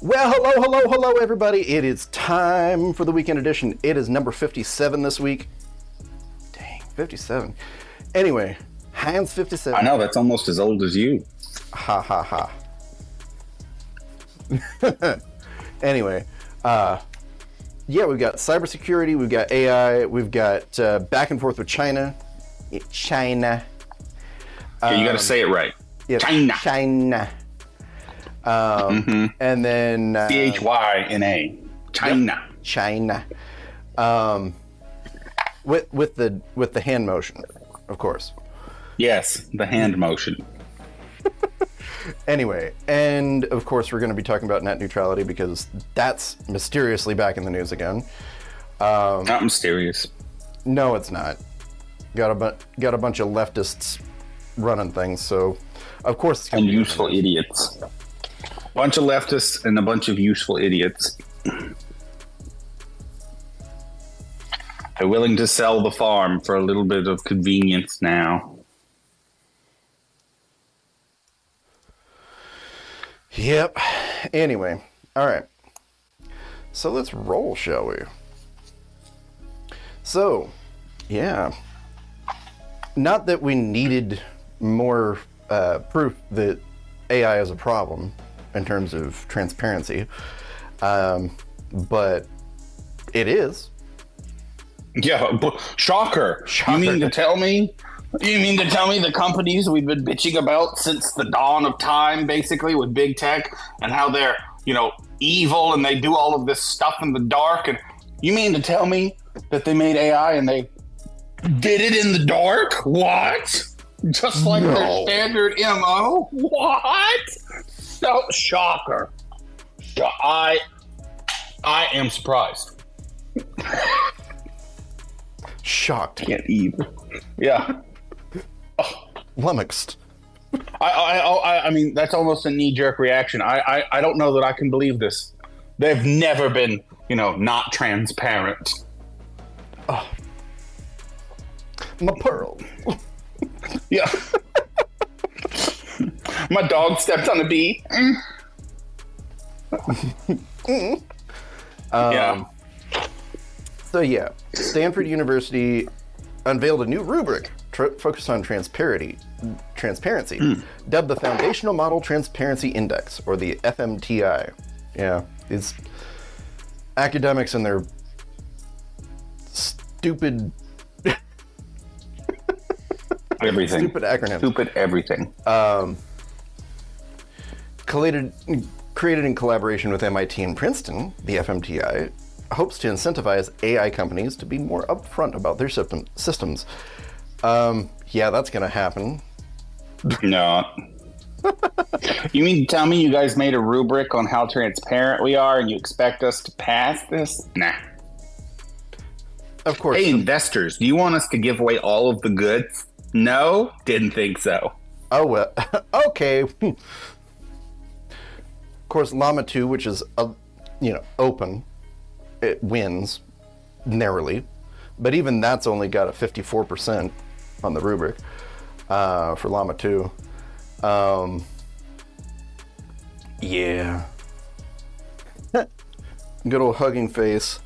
Well, hello, hello, hello, everybody. It is time for the weekend edition. It is number 57 this week. Dang, 57. Anyway, Heinz 57. I know that's almost as old as you. Ha ha ha. anyway, uh, yeah, we've got cybersecurity, we've got AI, we've got uh, back and forth with China. China. Okay, you got to say it right. Yes, China. China. Um, And then uh, C H Y N A. China. China. Um, with with the with the hand motion, of course. Yes, the hand motion. Anyway, and of course we're going to be talking about net neutrality because that's mysteriously back in the news again. Um, Not mysterious. no, it's not. Got a bu- got a bunch of leftists running things, so of course it's And going to be useful idiots. Bunch of leftists and a bunch of useful idiots. They're willing to sell the farm for a little bit of convenience now. Yep. Anyway, all right. So let's roll, shall we? So, yeah. Not that we needed more uh, proof that AI is a problem in terms of transparency, um, but it is. Yeah, but shocker. Shocker. You mean to tell me? You mean to tell me the companies we've been bitching about since the dawn of time, basically, with big tech and how they're, you know, evil and they do all of this stuff in the dark? And you mean to tell me that they made AI and they did it in the dark? What? Just like their standard MO? What? So shocker. Sho- I I am surprised. Shocked, Can't even. Yeah. Oh. flummoxed. I, I, I, I mean, that's almost a knee jerk reaction. I, I, I don't know that I can believe this. They've never been, you know, not transparent. Oh. My pearl. Yeah. My dog stepped on a bee. yeah. Um, So yeah, Stanford University unveiled a new rubric tr- focused on transparency, transparency, dubbed the Foundational Model Transparency Index, or the FMTI. Yeah, these academics and their stupid, Everything. stupid acronym. Stupid everything. Collated, created in collaboration with MIT and Princeton, the FMTI hopes to incentivize AI companies to be more upfront about their system, systems. Um, yeah, that's going to happen. no. you mean to tell me you guys made a rubric on how transparent we are and you expect us to pass this? Nah. Of course, Hey, investors, do you want us to give away all of the goods? No? Didn't think so. Oh well, okay. of course, Llama Two, which is uh, you know open, it wins narrowly, but even that's only got a fifty-four percent on the rubric uh, for Llama Two. Um, yeah, good old hugging face.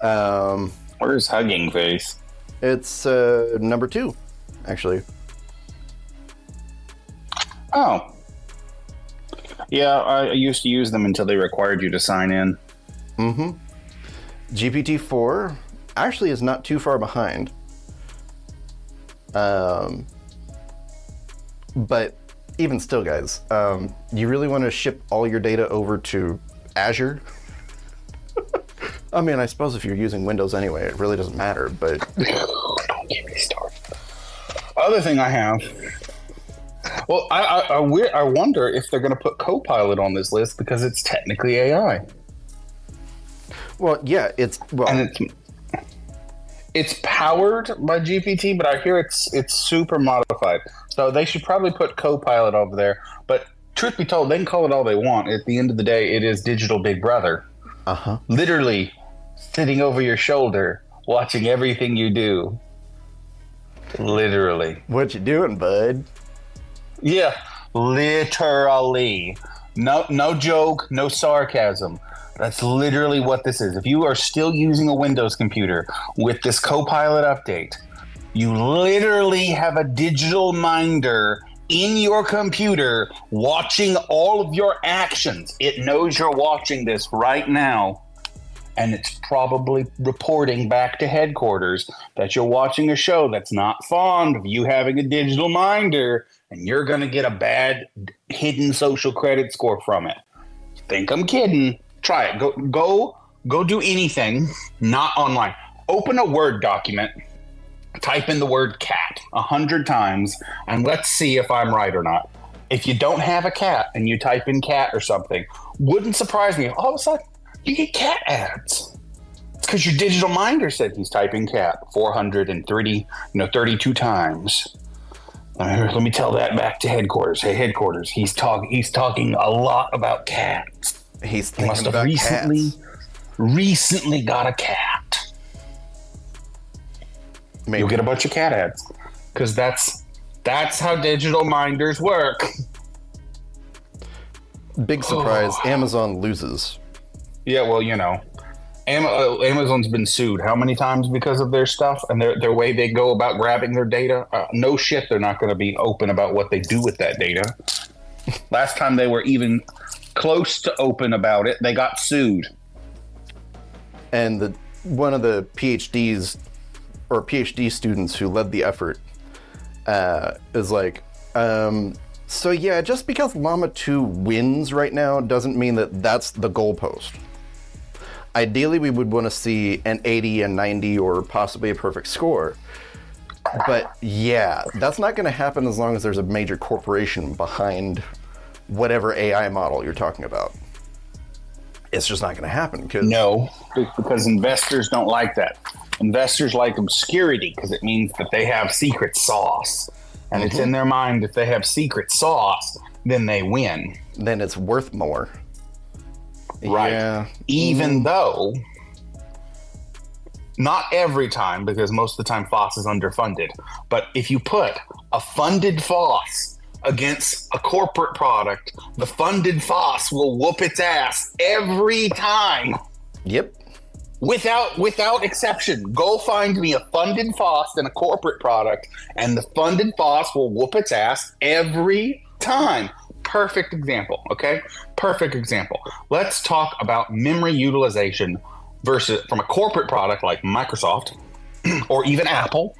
Um, Where's Hugging Face? it's uh, number two, actually. Oh. Yeah, I used to use them until they required you to sign in. Mm-hmm. GPT four actually is not too far behind. Um, but even still, guys, um, you really want to ship all your data over to Azure? I mean, I suppose if you're using Windows anyway, it really doesn't matter. But Other thing I have. Well, I I, I, we- I wonder if they're going to put Copilot on this list because it's technically AI, well, yeah, it's well, and it's it's powered by GPT, but I hear it's it's super modified. So they should probably put Copilot over there. But truth be told, they can call it all they want. At the end of the day, it is digital Big Brother. uh huh. literally sitting over your shoulder, watching everything you do. Literally. What you doing, bud? Yeah, literally. No, no joke, no sarcasm. That's literally what this is. If you are still using a Windows computer with this Copilot update, you literally have a digital minder in your computer watching all of your actions. It knows you're watching this right now, and it's probably reporting back to headquarters that you're watching a show that's not fond of you having a digital minder, and you're going to get a bad hidden social credit score from it. Think I'm kidding? Try it. Go go go do anything not online. Open a Word document type in the word cat a hundred times and let's see if I'm right or not. If you don't have a cat and you type in cat or something, wouldn't surprise me. All of a sudden, you get cat ads. It's because your digital minder said he's typing cat 430, you know, 32 times. Let me tell that back to headquarters. Hey, headquarters, he's talking. He's talking a lot about cats. He's He must thinking have about recently, cats. recently got a cat. Maybe. You'll get a bunch of cat ads because that's that's how digital minders work. Big surprise. Amazon loses. Yeah, well, you know, uh, Amazon's been sued how many times because of their stuff and their their way they go about grabbing their data. Uh, no shit, they're not going to be open about what they do with that data. Last time they were even close to open about it, they got sued. and the one of the PhDs or PhD students who led the effort uh, is like, um, so yeah, just because Llama 2 wins right now doesn't mean that that's the goalpost. Ideally, we would want to see an 80 and 90 or possibly a perfect score. But yeah, that's not going to happen as long as there's a major corporation behind whatever AI model you're talking about. It's just not going to happen because No, because investors don't like that. Investors like obscurity because it means that they have secret sauce. And it's mm-hmm. in their mind if they have secret sauce, then they win. then it's worth more. Right. Yeah. Even mm-hmm. though, not every time, because most of the time FOSS is underfunded, but if you put a funded FOSS against a corporate product, the funded FOSS will whoop its ass every time. Yep. without without exception go find me a funded FOSS and a corporate product and the funded FOSS will whoop its ass every time perfect example okay? Perfect example. Let's talk about memory utilization versus from a corporate product like microsoft or even apple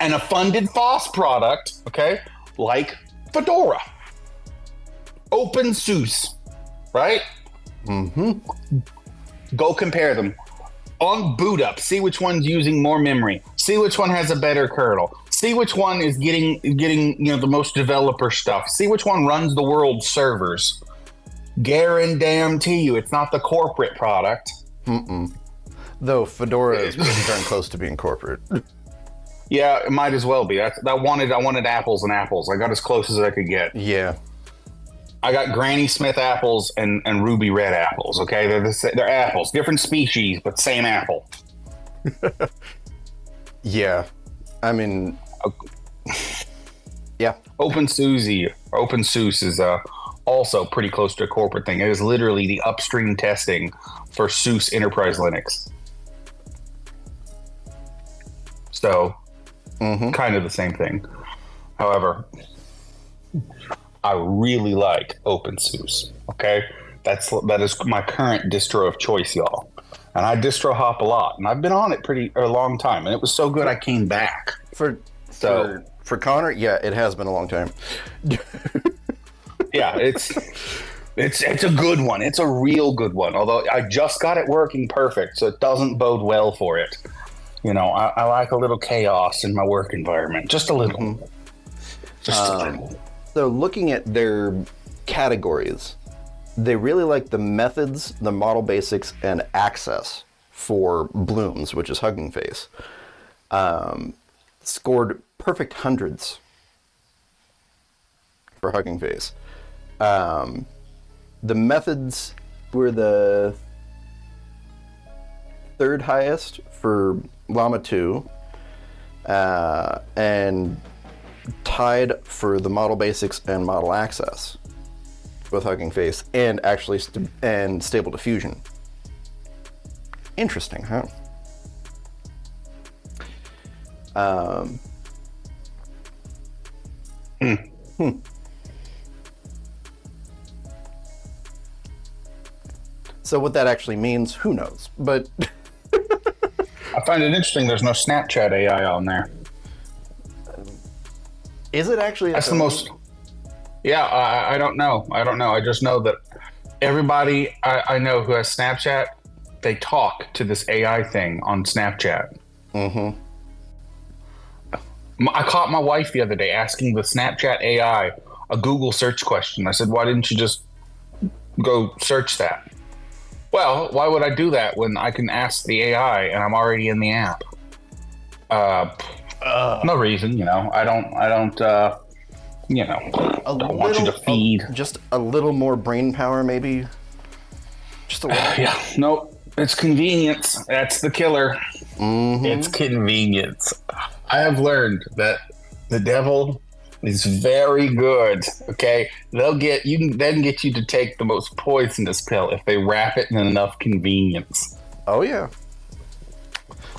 and a funded FOSS product okay like fedora. OpenSUSE, right? Hmm. go compare them. On boot up see which one's using more memory. See which one has a better kernel see which one is getting getting you know the most developer stuff. See which one runs the world servers. Guarantee you it's not the corporate product. Though Fedora is pretty darn close to being corporate. yeah it might as well be. That's, i wanted i wanted apples and apples. I got as close as i could get. Yeah. i got granny smith apples and, and ruby red apples okay? They're the, they're apples. Different species but same apple. Yeah. I mean, yeah. OpenSUSE or OpenSUSE is uh, also pretty close to a corporate thing. It is literally the upstream testing for SUSE Enterprise Linux. So, kind of the same thing. However, I really like OpenSUSE. Okay, that's that is my current distro of choice, y'all. And I distro hop a lot, and I've been on it pretty a long time, and it was so good I came back. For So- for, for Connor, yeah, it has been a long time. yeah, it's it's it's a good one. It's a real good one. Although I just got it working perfect, so it doesn't bode well for it. You know, I, I like a little chaos in my work environment, just a little, just a little. So looking at their categories, they really like the methods, the model basics, and access for Blooms, which is Hugging Face. Um, scored perfect hundreds for Hugging Face. Um, the methods were the third highest for Llama 2, uh, and tied for the model basics and model access. with Hugging Face and actually st- and Stable Diffusion. Interesting, huh? Um, hmm. So what that actually means, who knows? But I find it interesting. There's no Snapchat AI on there. is it actually? That's the most. Yeah, I, I don't know. I don't know. I just know that everybody I, I know who has Snapchat, they talk to this AI thing on Snapchat. Mm-hmm. I caught my wife the other day asking the Snapchat AI a Google search question. I said, "Why didn't you just go search that?" Well, why would I do that when I can ask the AI and I'm already in the app? Uh, no reason, you know. I don't. I don't. Uh, you know, A don't want you to feed. a- just a little more brain power, maybe. Just a little. Yeah, no, it's convenience. That's the killer. Mhm. It's convenience. I have learned that the devil is very good. Okay, they'll get you. Can then get you to take the most poisonous pill if they wrap it in enough convenience. Oh yeah.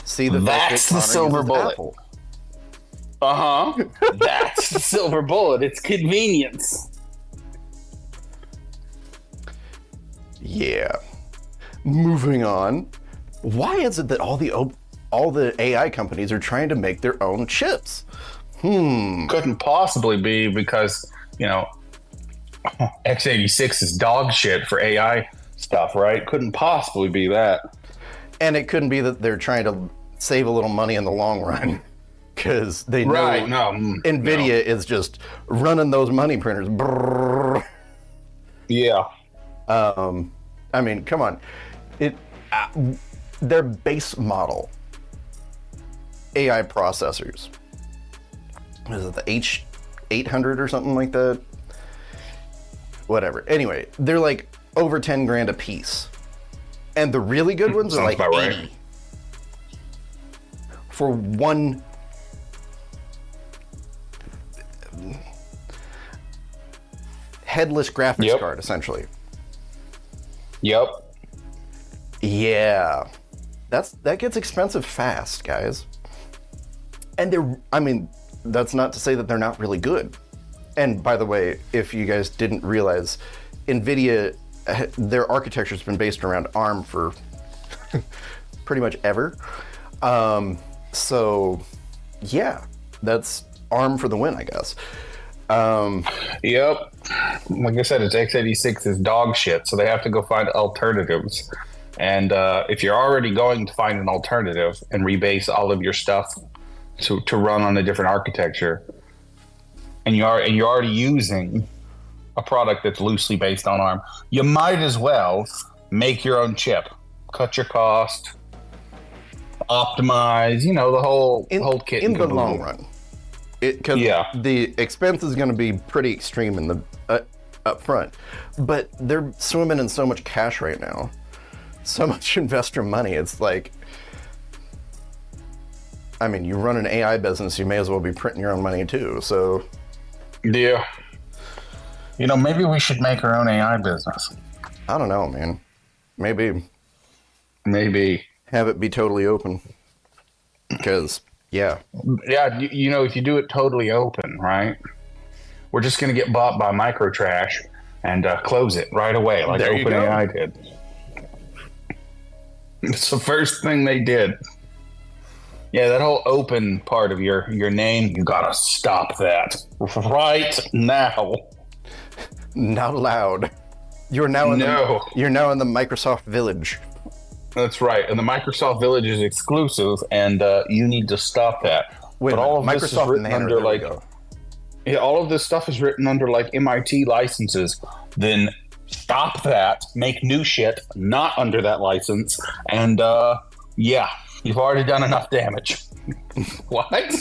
See the That's the silver bullet. Uh huh. That's the silver bullet. It's convenience. Yeah. Moving on. Why is it that all the o- all the AI companies are trying to make their own chips? Hmm. Couldn't possibly be because you know x86 is dog shit for AI stuff, right? Couldn't possibly be that. And it couldn't be that they're trying to save a little money in the long run because they know Right? No. mm, Nvidia is just running those money printers. Brrr. Yeah. Um, I mean, come on. It uh, their base model AI processors. Is it the H eight hundred or something like that? Whatever. Anyway, they're like over ten grand a piece, and the really good ones are like about right. eighty for one. Headless graphics Yep. card, essentially. Yep. Yeah. That's that gets expensive fast, guys. And they're I mean, that's not to say that they're not really good. And by the way, if you guys didn't realize, Nvidia their architecture's been based around ARM for pretty much ever. Um, so yeah, that's ARM for the win, I guess. Um, Yep. Like I said, it's x86 is dog shit, so they have to go find alternatives. And uh, if you're already going to find an alternative and rebase all of your stuff to, to run on a different architecture, and you are and you're already using a product that's loosely based on ARM, you might as well make your own chip, cut your cost, optimize. You know the whole in, whole kit in the caboodle. long run. Because Yeah. the expense is going to be pretty extreme in the uh, up front, but they're swimming in so much cash right now, so much investor money. It's like, I mean, you run an AI business, you may as well be printing your own money too. So Yeah. You know, maybe we should make our own AI business. I don't know, man. Maybe Maybe. have it be totally open. Because yeah, Yeah, you, you know, if you do it totally open, right? We're just going to get bought by Microtrash and uh, close it right away, like There you go. OpenAI did. It's the first thing they did. Yeah, that whole open part of your your name, you gotta stop that right now. not allowed. You're now in No. the you're now in the Microsoft Village. That's right, and the Microsoft Village is exclusive, and uh, you need to stop that. Wait, but all of minute, this is Microsoft written Manor, under like yeah, all of this stuff is written under like MIT licenses. Then stop that, make new shit not under that license, and uh, yeah, you've already done enough damage. what?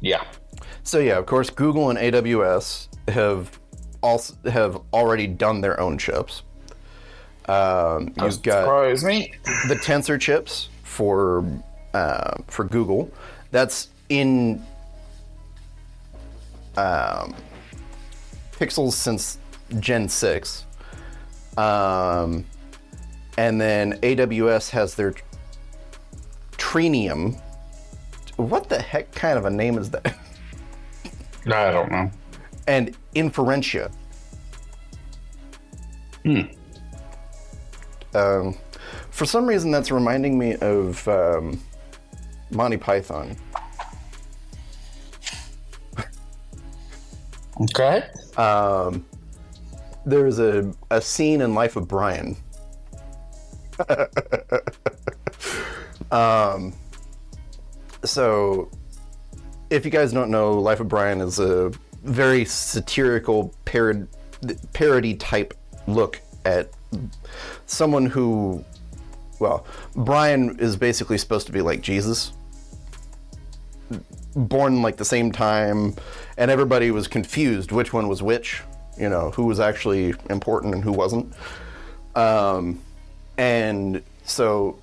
yeah, So yeah, of course, Google and AWS have also have already done their own chips. Um, you've got me. the Tensor chips for uh, for Google. That's in um, pixels since Gen 6. Um, and then AWS has their Trainium. What the heck kind of a name is that? I don't know. and Inferentia. Hmm. Um, for some reason, that's reminding me of um, Monty Python. Okay. Um, there's a, a scene in Life of Brian. Um, so, if you guys don't know, Life of Brian is a very satirical parod- parody type look at someone who, well, Brian is basically supposed to be like Jesus born like the same time, and everybody was confused which one was which. You know, who was actually important and who wasn't. Um, and so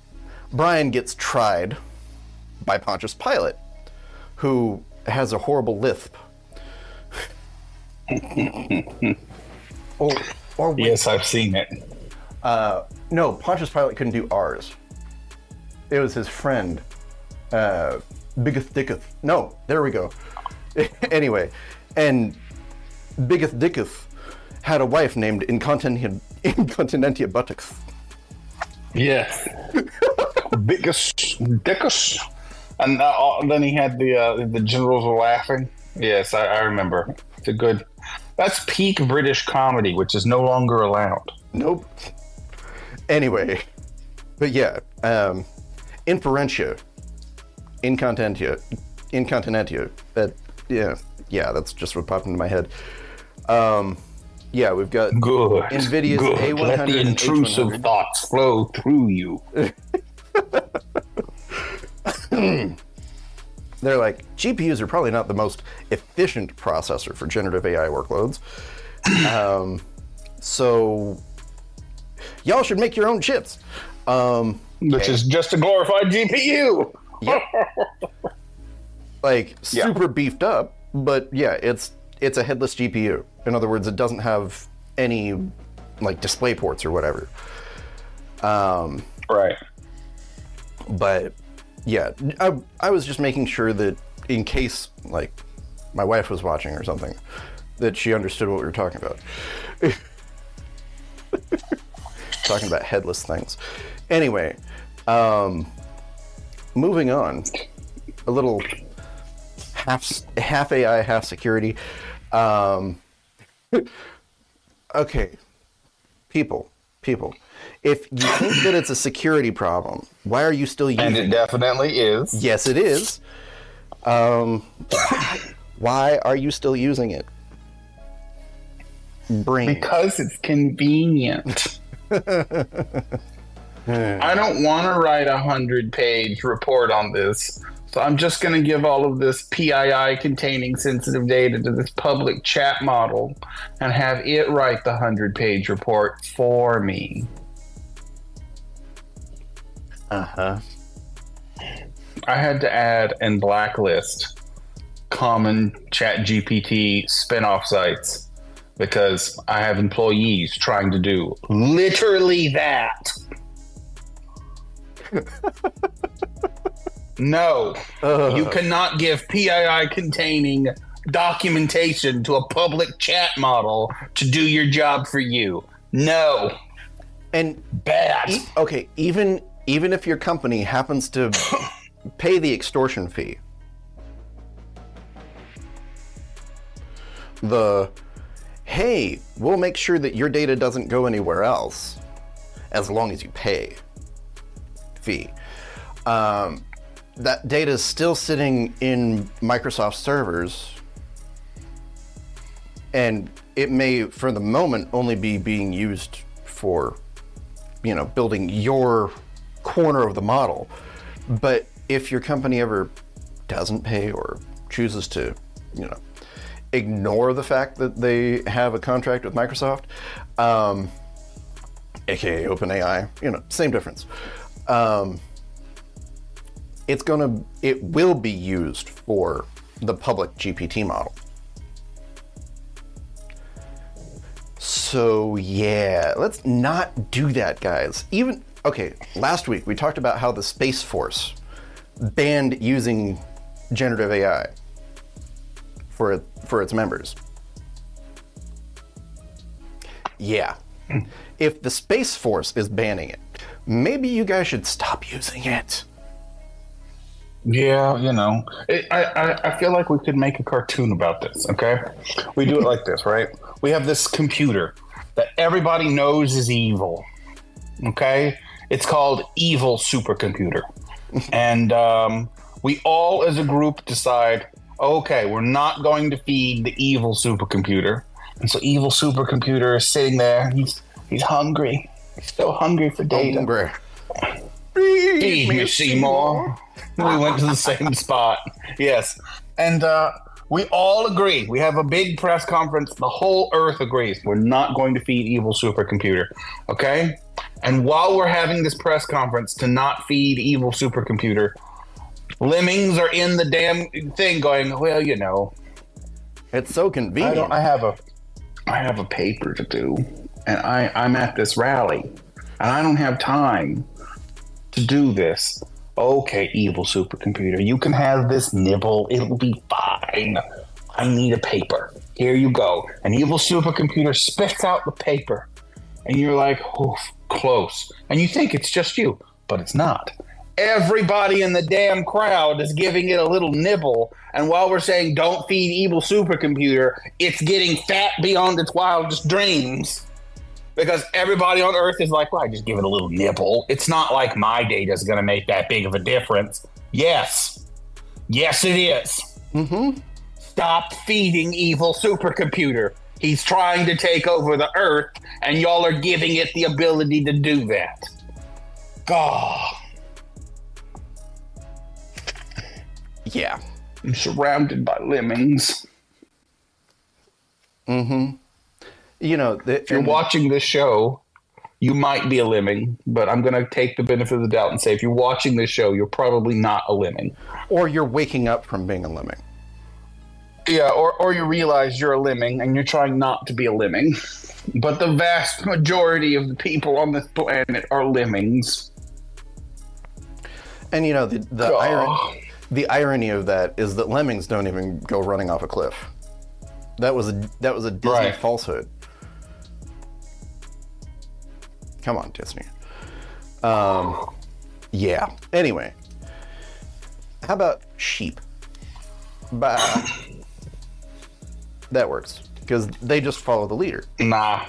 Brian gets tried by Pontius Pilate, who has a horrible lisp. or, or Yes, I've seen it. uh, no, Pontius Pilate couldn't do R's. It was his friend, uh, Biggeth Dicketh. No, there we go. anyway, and Biggeth Dicketh had a wife named Incontinentia, Incontinentia Buttocks. Yes. Biggest, dickus. And uh, then he had the uh, the generals were laughing. Yes, I, I remember. It's a good. That's peak British comedy, which is no longer allowed. Nope. Anyway, but yeah, um, Inferentia, Incontinentia, Incontinentia. That yeah, yeah, that's just what popped into my head. Um, yeah, we've got Good. NVIDIA's Good. A100 Let the intrusive H100. thoughts flow through you. they're like GPUs are probably not the most efficient processor for generative AI workloads. um, so y'all should make your own chips. Um, Which is just a glorified GPU. Yep. like Yeah. super beefed up, but yeah, it's it's a headless GPU. In other words, it doesn't have any like display ports or whatever. Um, Right. but yeah, I, I was just making sure that in case like my wife was watching or something, that she understood what we were talking about. talking about headless things. Anyway, um, moving on, a little half half AI, half security. Um, okay, people, people. If you think that it's a security problem, why are you still using And it? it definitely is. Yes, it is. Um, why are you still using it? Brain. Because it's convenient. I don't want to write a hundred page report on this. So I'm just going to give all of this PII containing sensitive data to this public chat model and have it write the hundred page report for me. Uh huh. I had to add and blacklist common chat GPT spin-off sites because I have employees trying to do literally that. no, you cannot give PII containing documentation to a public chat model to do your job for you. No, And bad. e- okay, even even if your company happens to pay the extortion fee, the hey, we'll make sure that your data doesn't go anywhere else as long as you pay fee. Um, that data is still sitting in Microsoft servers, and it may, for the moment, only be being used for, you know, building your corner of the model. But if your company ever doesn't pay or chooses to, you know, ignore the fact that they have a contract with Microsoft, um, aka OpenAI, you know, same difference. Um, it's gonna, it will be used for the public GPT model. So yeah, let's not do that, guys. Even okay, last week we talked about how the Space Force banned using generative AI for for its members. Yeah. If the Space Force is banning it, maybe you guys should stop using it. Yeah, you know, it, I, I I feel like we could make a cartoon about this. Okay, we do it like this, right? We have this computer that everybody knows is evil. Okay, it's called Evil Supercomputer, and um, we all, as a group, decide, okay, we're not going to feed the evil supercomputer, and so Evil Supercomputer is sitting there. He's he's hungry. He's so hungry for data. Hungry. Feed me, Seymour. we went to the same spot. Yes. And uh, we all agree. We have a big press conference. The whole earth agrees. We're not going to feed evil supercomputer. Okay? And while we're having this press conference to not feed evil supercomputer, lemmings are in the damn thing going, well, you know, It's so I, convenient. don't, I have a I have a paper to do, and I I'm at this rally, and I don't have time to do this. Okay, evil supercomputer, you can have this nibble. It'll be fine. I need a paper. Here you go. An evil supercomputer spits out the paper, and you're like, oh, close. And you think it's just you, but it's not. Everybody in the damn crowd is giving it a little nibble, and while we're saying don't feed evil supercomputer, it's getting fat beyond its wildest dreams. Because everybody on Earth is like, well, I just give it a little nibble. It's not like my data is going to make that big of a difference. Yes. Yes, it is. mm-hmm. Stop feeding evil supercomputer. He's trying to take over the Earth, and y'all are giving it the ability to do that. God. Yeah. I'm surrounded by lemmings. Mm-hmm. You know, the, If you're and- watching this show, you might be a lemming, but I'm going to take the benefit of the doubt and say if you're watching this show, you're probably not a lemming. or you're waking up from being a lemming. Yeah, or, or you realize you're a lemming and you're trying not to be a lemming. But the vast majority of the people on this planet are lemmings. And you know, the the, Oh. iron, the irony of that is that lemmings don't even go running off a cliff. That was a that was a Disney Right. falsehood. Come on, Disney. Um, yeah. Anyway, how about sheep? Bah. That works because they just follow the leader. Nah.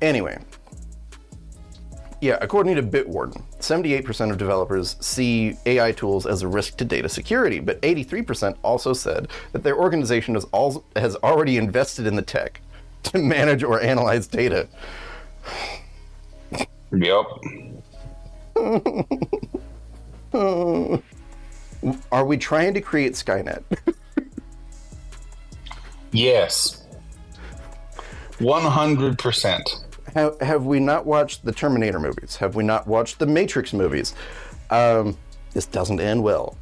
Anyway, yeah, according to Bitwarden, 78% of developers see AI tools as a risk to data security, but 83% also said that their organization has, al- has already invested in the tech to manage or analyze data. Yep. Are we trying to create Skynet? Yes. 100%. have, have we not watched the Terminator movies? Have we not watched the Matrix movies? Um, this doesn't end well.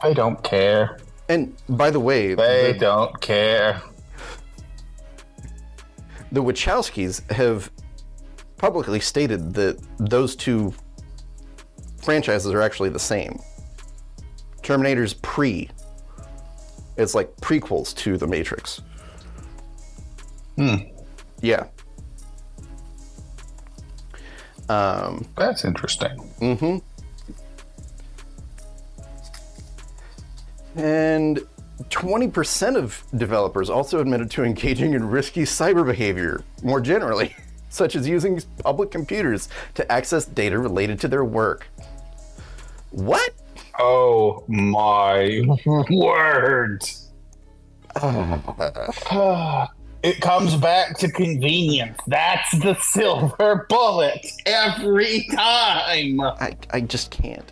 I don't care. And by the way, They the- don't care. the Wachowskis have publicly stated that those two franchises are actually the same. Terminator's pre. It's like prequels to The Matrix. Hmm. Yeah. Um, That's interesting. mm-hmm. And 20% of developers also admitted to engaging in risky cyber behavior more generally, such as using public computers to access data related to their work. What? Oh my word. it comes back to convenience. That's the silver bullet every time. I, I just can't.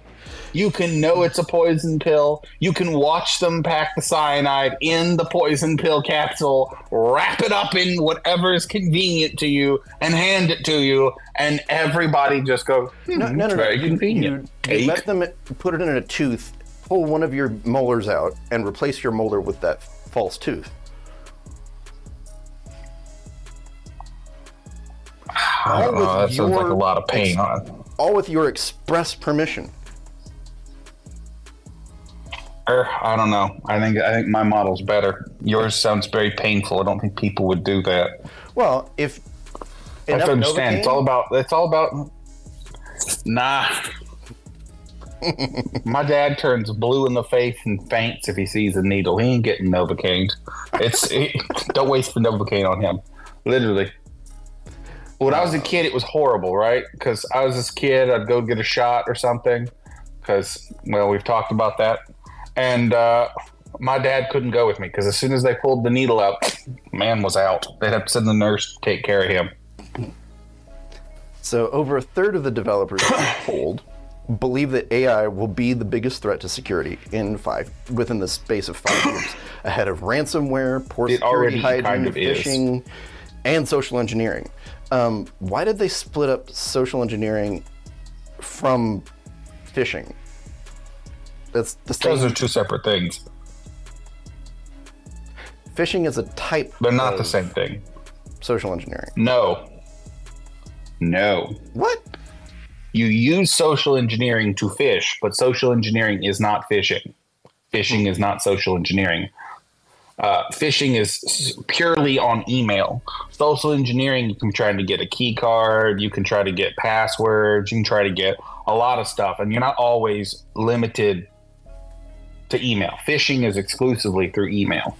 You can know it's a poison pill. You can watch them pack the cyanide in the poison pill capsule, wrap it up in whatever is convenient to you, and hand it to you. And everybody just goes, hmm, No, no, no, no. very You, convenient. you, you let them put it in a tooth, pull one of your molars out and replace your molar with that false tooth. I don't with know. That sounds like a lot of pain. huh? All with your express permission. I don't know. I think I think my model's better. Yours sounds very painful. I don't think people would do that. Well, if I have to understand. It's all about. It's all about. Nah. My dad turns blue in the face and faints if he sees a needle. He ain't getting Novocaine. It's it, don't waste the Novocaine on him. Literally. When I was a kid, it was horrible, right? Because I was this kid, I'd go get a shot or something. Because well, we've talked about that, and uh, my dad couldn't go with me because as soon as they pulled the needle out, man was out. They'd have to send the nurse to take care of him. So, over a third of the developers polled believe that AI will be the biggest threat to security in five within the space of five years, ahead of ransomware, poor It security hiding, kind of is. phishing, and social engineering. Um, why did they split up social engineering from phishing? That's the Those are two separate things. Phishing is a type. They're not the same thing. Social engineering. No. No. What? You use social engineering to fish, but social engineering is not fishing. Phishing is not social engineering. Uh, phishing is purely on email. Social engineering, you can try to get a key card, you can try to get passwords, you can try to get a lot of stuff, and you're not always limited to email. Phishing is exclusively through email.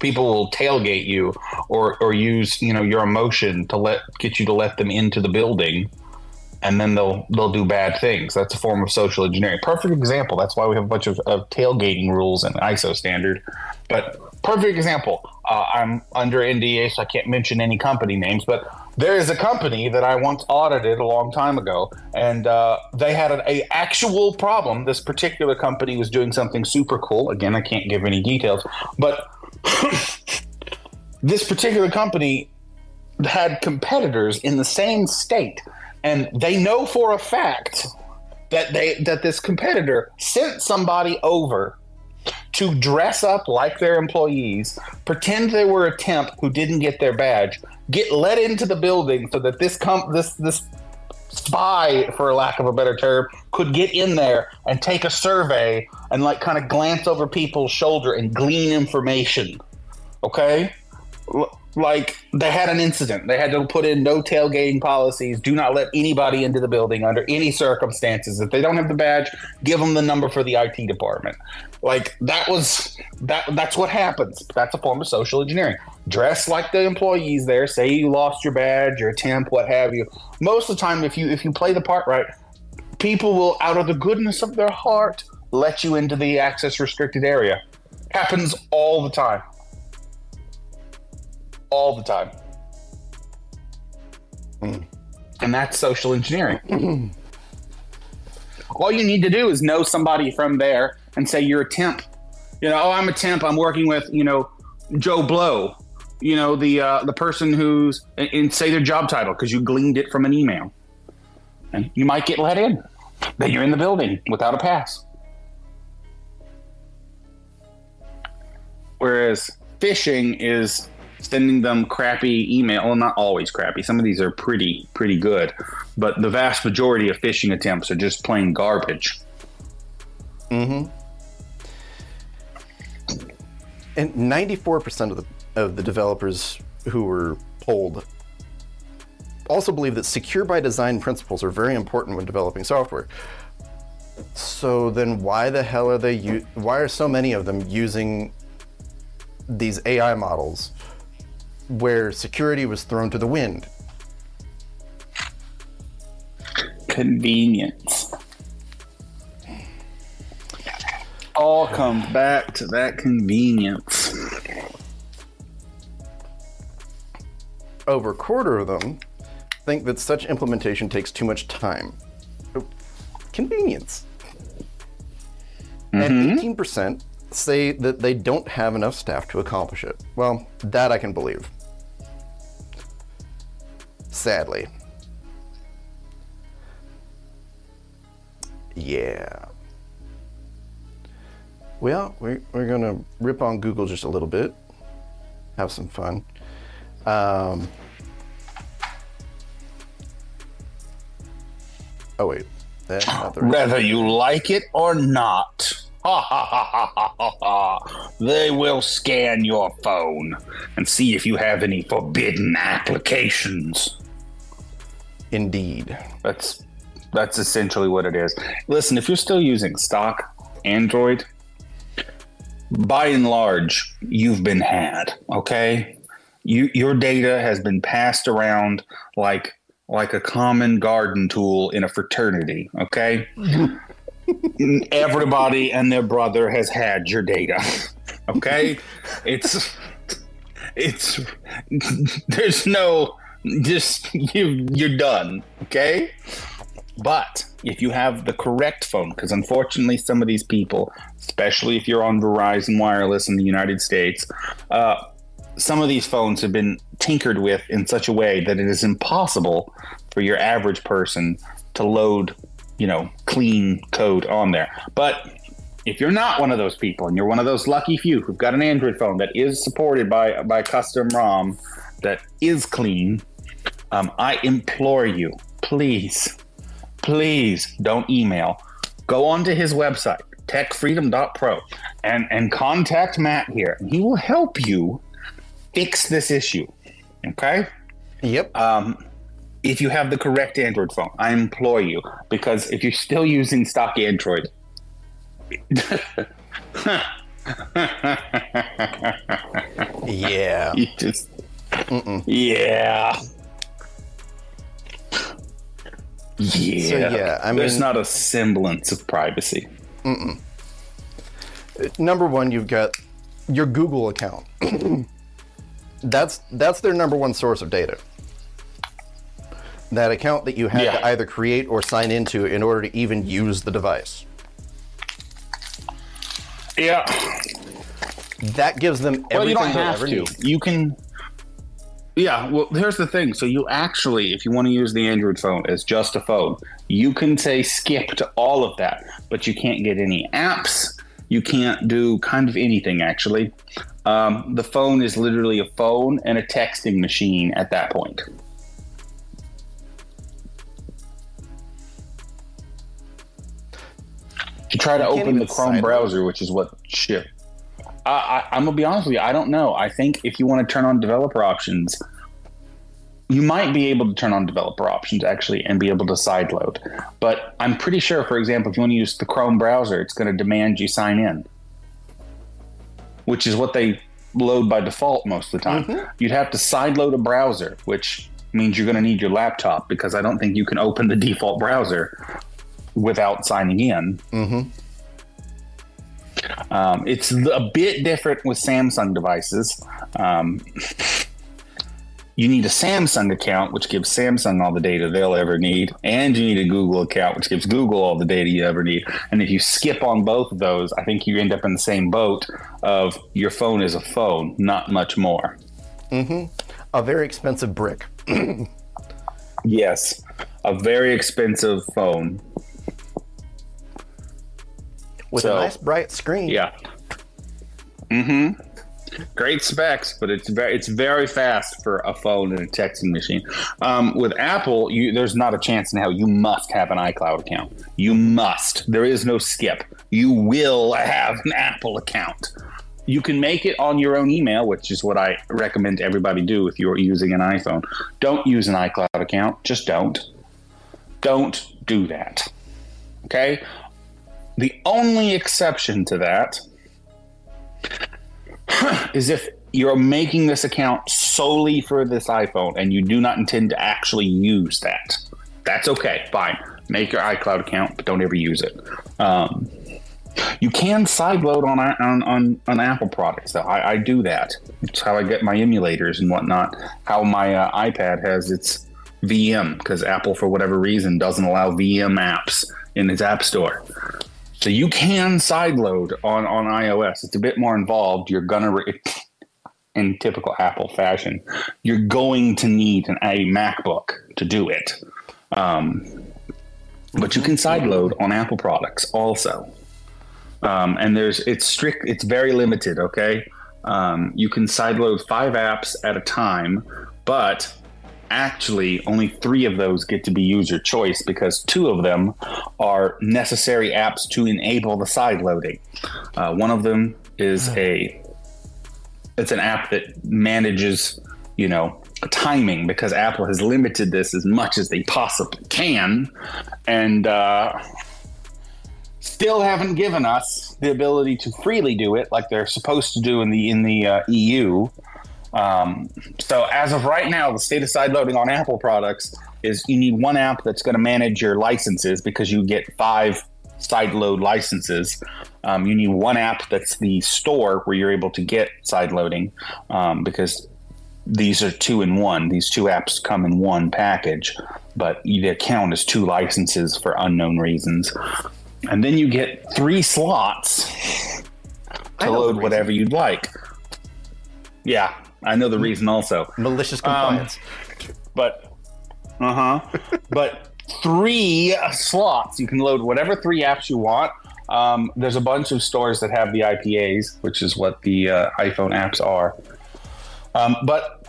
people will tailgate you or or use you know your emotion to let get you to let them into the building and then they'll they'll do bad things. That's a form of social engineering. Perfect example. That's why we have a bunch of, of tailgating rules and iso standard. But perfect example. Uh, i'm under nda so i can't mention any company names but there is a company that i once audited a long time ago and uh, they had an a actual problem. This particular company was doing something super cool. Again i can't give any details but this particular company had competitors in the same state and they know for a fact that they that this competitor sent somebody over to dress up like their employees pretend they were a temp who didn't get their badge get let into the building so that this com- this this spy for lack of a better term could get in there and take a survey and like kind of glance over people's shoulder and glean information okay? L- like they had an incident. They had to put in no tailgating policies. Do not let anybody into the building under any circumstances. If they don't have the badge give them the number for the IT department. Like that was that that's what happens. That's a form of social engineering dress like the employees there. Say you lost your badge your temp what have you. Most of the time if you if you play the part right people will out of the goodness of their heart let you into the access restricted area. Happens all the time. All the time. Hmm. And that's social engineering. All you need to do is know somebody from there and say you're a temp. You know oh i'm a temp. I'm working with you know joe blow you know the uh, the person who's and, say their job title because you gleaned it from an email. And you might get let in then you're in the building without a pass. Whereas phishing is sending them crappy email well not always crappy some of these are pretty pretty good but the vast majority of phishing attempts are just plain garbage. Mm-hmm. And 94% of the of the developers who were polled also believe that secure by design principles are very important when developing software. So then why the hell are they u- why are so many of them using these AI models where security was thrown to the wind? convenience all comes back to that convenience over a quarter of them think that such implementation takes too much time. Oh, convenience. Mm-hmm. And 18% say that they don't have enough staff to accomplish it. Well, that I can believe. Sadly. Yeah. Well, we're, we're going to rip on Google just a little bit, have some fun. Um, oh, wait. That's not the right. Whether you like it or not. Ha ha ha ha ha ha ha. They will scan your phone and see if you have any forbidden applications. Indeed. That's that's essentially what it is. Listen, if you're still using stock Android, by and large, you've been had. Okay, you your data has been passed around like like a common garden tool in a fraternity. Okay, everybody and their brother has had your data. Okay, it's it's there's no just you you're done. Okay. But if you have the correct phone, because unfortunately, some of these people, especially if you're on Verizon Wireless in the United States, uh, some of these phones have been tinkered with in such a way that it is impossible for your average person to load, you know, clean code on there. But if you're not one of those people and you're one of those lucky few who've got an Android phone that is supported by by custom ROM that is clean, um, I implore you, please please don't email. Go onto his website, techfreedom.pro, and, and contact Matt here. He will help you fix this issue. Okay? Yep. Um, if you have the correct Android phone, I implore you, because if you're still using stock Android, yeah. you just, yeah. Yeah. So, yeah, I there's not a semblance of privacy. Mm-mm. Number one, you've got your Google account. that's that's their number one source of data. That account that you had Yeah. to either create or sign into in order to even use the device. Yeah. That gives them everything Well, you don't have ever to. need. You can. Yeah, well, here's the thing. So you actually, if you want to use the Android phone as just a phone, you can say skip to all of that, but you can't get any apps. You can't do kind of anything actually. Um, the phone is literally a phone and a texting machine at that point. You try to open the Chrome browser, which is what shit. I, I, I'm gonna be honest with you. I don't know. I think if you want to turn on developer options, you might be able to turn on developer options actually and be able to sideload. But I'm pretty sure, for example, if you want to use the Chrome browser, it's going to demand you sign in, which is what they load by default most of the time. You'd have to sideload a browser, which means you're going to need your laptop because I don't think you can open the default browser without signing in. Um, it's a bit different with Samsung devices. Um, you need a Samsung account, which gives Samsung all the data they'll ever need, and you need a Google account, which gives Google all the data you ever need. And if you skip on both of those, I think you end up in the same boat of your phone is a phone, not much more. Mm-hmm. A very expensive brick. Yes, a very expensive phone. With So- a nice bright screen. Yeah. Mm-hmm. Great specs, but it's very it's very fast for a phone and a texting machine. Um, with Apple, you, there's not a chance in hell. You must have an iCloud account. You must. There is no skip. You will have an Apple account. You can make it on your own email, which is what I recommend everybody do if you're using an iPhone. Don't use an iCloud account. Just don't. Don't do that. Okay? The only exception to that is if you're making this account solely for this iPhone and you do not intend to actually use that. That's okay. Fine. Make your iCloud account, but don't ever use it. Um, you can sideload on, on on on Apple products, though. I, I do that. It's how I get my emulators and whatnot. How my uh, iPad has its VM because Apple, for whatever reason, doesn't allow VM apps in its App Store. So you can sideload on on iOS. It's a bit more involved. You're gonna, re- in typical Apple fashion, you're going to need an, a MacBook to do it. Um, but you can sideload on Apple products also. Um, and there's it's strict, it's very limited. Okay, um, you can sideload five apps at a time, but actually only three of those get to be user choice because two of them are necessary apps to enable the sideloading. Uh, one of them is a it's an app that manages, you know, timing because Apple has limited this as much as they possibly can, and uh, still haven't given us the ability to freely do it like they're supposed to do in the in the uh, EU. Um, so as of right now, the state of sideloading on Apple products is you need one app that's going to manage your licenses because you get five sideload licenses. Um, you need one app that's the store where you're able to get sideloading um, because these are two in one. These two apps come in one package, but the account as two licenses for unknown reasons. And then you get three slots to load whatever you'd like. Yeah, I know the reason also. Malicious compliance. But uh huh. but three slots. You can load whatever three apps you want. Um, there's a bunch of stores that have the IPAs, which is what the uh, iPhone apps are. Um, but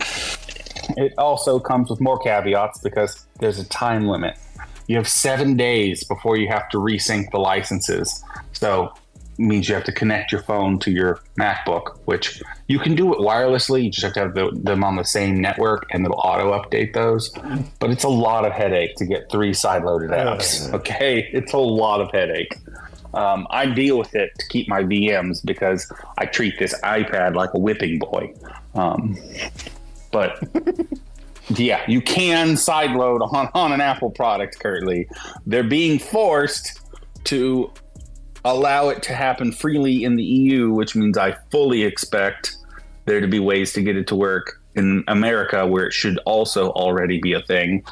it also comes with more caveats because there's a time limit. You have seven days before you have to resync the licenses. So means you have to connect your phone to your MacBook, which you can do it wirelessly. You just have to have the, them on the same network and it'll auto update those. But it's a lot of headache to get three side loaded apps. Okay. It's a lot of headache. Um, I deal with it to keep my VMs because I treat this iPad like a whipping boy. Um, but yeah, you can sideload on, on an Apple product currently. They're being forced to allow it to happen freely in the EU, which means I fully expect there to be ways to get it to work in America where it should also already be a thing.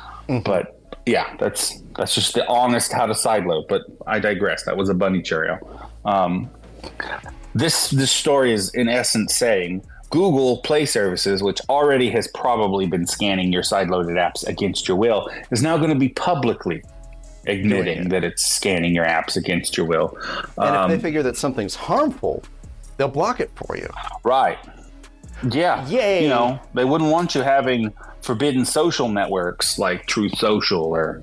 But yeah, that's that's just the honest how to sideload. But I digress. That was a bunny cheerio. Um, this this story is in essence saying Google Play Services, which already has probably been scanning your sideloaded apps against your will, is now going to be publicly admitting it. that it's scanning your apps against your will. and Um, if they figure that something's harmful, they'll block it for you. Right. Yeah. Yay. You know, they wouldn't want you having forbidden social networks like Truth Social or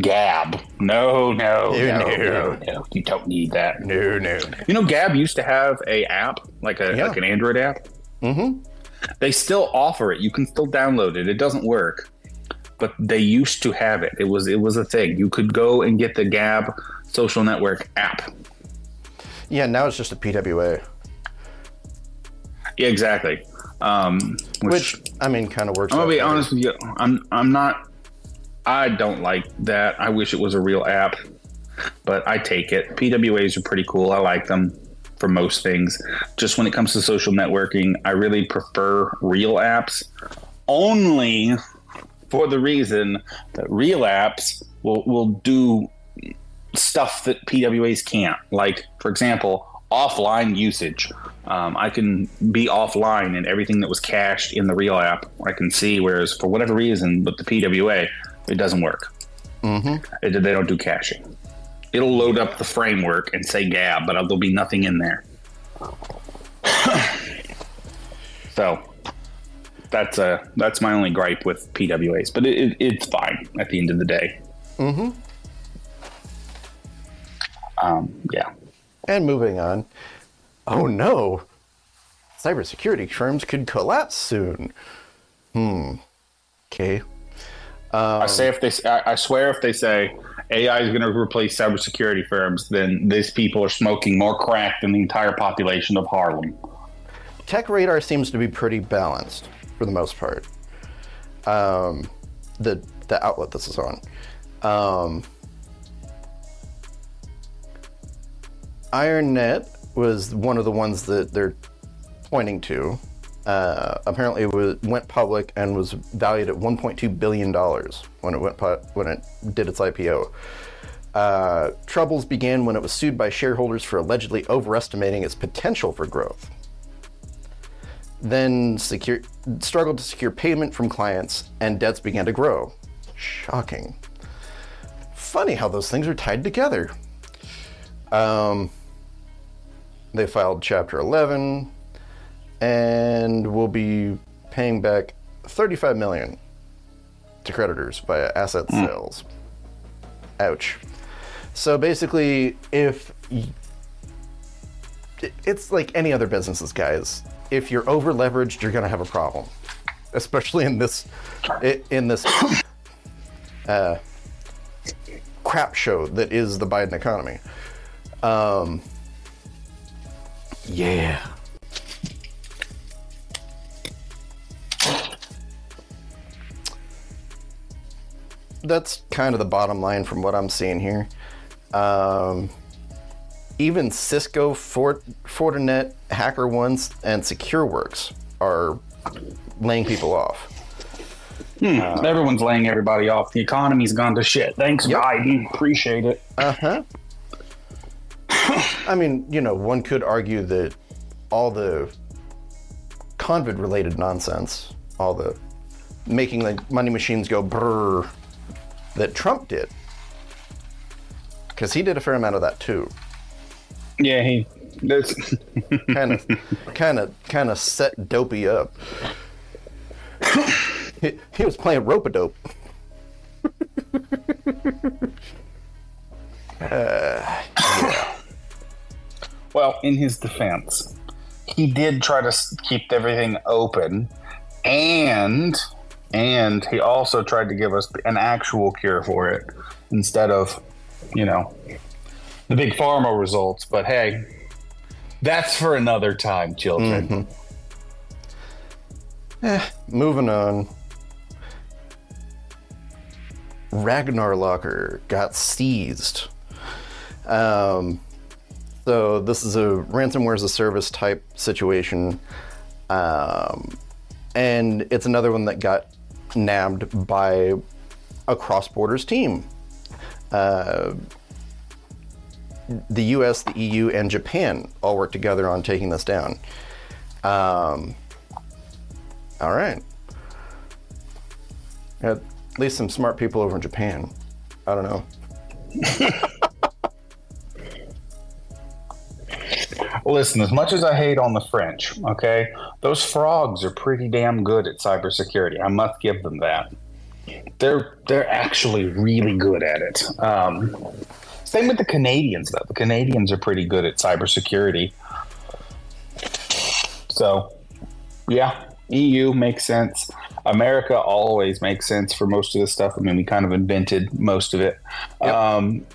Gab. No, no, No, no, no. no, no. You don't need that. No, no. You know, Gab used to have a app, like a Yeah. like an Android app. Mm-hmm. They still offer it. You can still download it. It doesn't work, but they used to have it. It was it was a thing. You could go and get the Gab social network app. Yeah, now it's just a PWA, Yeah, exactly. Um, which I mean, kind of works. I'm gonna be honest with you. I'm I'm not. I don't like that. I wish it was a real app, but I take it. PWAs are pretty cool. I like them for most things. Just when it comes to social networking, I really prefer real apps. Only for the reason that real apps will will do stuff that PWAs can't. Like, for example, offline usage. Um, I can be offline and everything that was cached in the real app I can see, whereas for whatever reason, with the PWA, it doesn't work. Mm-hmm. It, they don't do caching. It'll load up the framework and say Gab, but there'll be nothing in there. so that's uh that's my only gripe with PWAs, but it, it, it's fine at the end of the day. Mm-hmm. Um, yeah. And moving on. Oh no, cybersecurity firms could collapse soon. Hmm. Okay. I say if they, I swear if they say AI is going to replace cybersecurity firms, then these people are smoking more crack than the entire population of Harlem. Tech Radar seems to be pretty balanced for the most part. Um, the the outlet this is on. Um, IronNet was one of the ones that they're pointing to. Uh, apparently, it was, went public and was valued at 1.2 billion dollars when it went when it did its IPO. Uh, troubles began when it was sued by shareholders for allegedly overestimating its potential for growth then secure, struggled to secure payment from clients and debts began to grow. Shocking. funny how those things are tied together. Um, they filed Chapter 11 and will be paying back 35 million to creditors via asset sales. Ouch. So basically, if y- it's like any other businesses, guys. If you're over leveraged, you're gonna have a problem, especially in this in this uh, crap show that is the Biden economy. Um, yeah. That's kind of the bottom line from what I'm seeing here. Um, even Cisco, Fort, Fortinet, HackerOne, and SecureWorks are laying people off. Everyone's laying everybody off. The economy's gone to shit. Thanks, Yep. Biden. Appreciate it. Uh huh. I mean, you know, one could argue that all the COVID related nonsense, all the making the money machines go brrr that Trump did, because he did a fair amount of that too. Yeah, he. There's, Kind of, kind of, kind of set Dopey up. he, he was playing rope a dope. well, in his defense, he did try to keep everything open, and and he also tried to give us an actual cure for it instead of, you know, the big pharma results. But hey, that's for another time, children. Moving on. Ragnar Locker got seized. Um, so this is a ransomware as a service type situation, um, and it's another one that got nabbed by a cross borders team. Uh, the U.S., the EU, and Japan all worked together on taking this down. Um, all right. At least some smart people over in Japan. I don't know. Listen, as much as I hate on the French, okay, those frogs are pretty damn good at cybersecurity. I must give them that. They're they're actually really good at it. Um, same with the Canadians, though. The Canadians are pretty good at cybersecurity. So, yeah, EU makes sense. America always makes sense for most of this stuff. I mean, we kind of invented most of it. Yep. Um,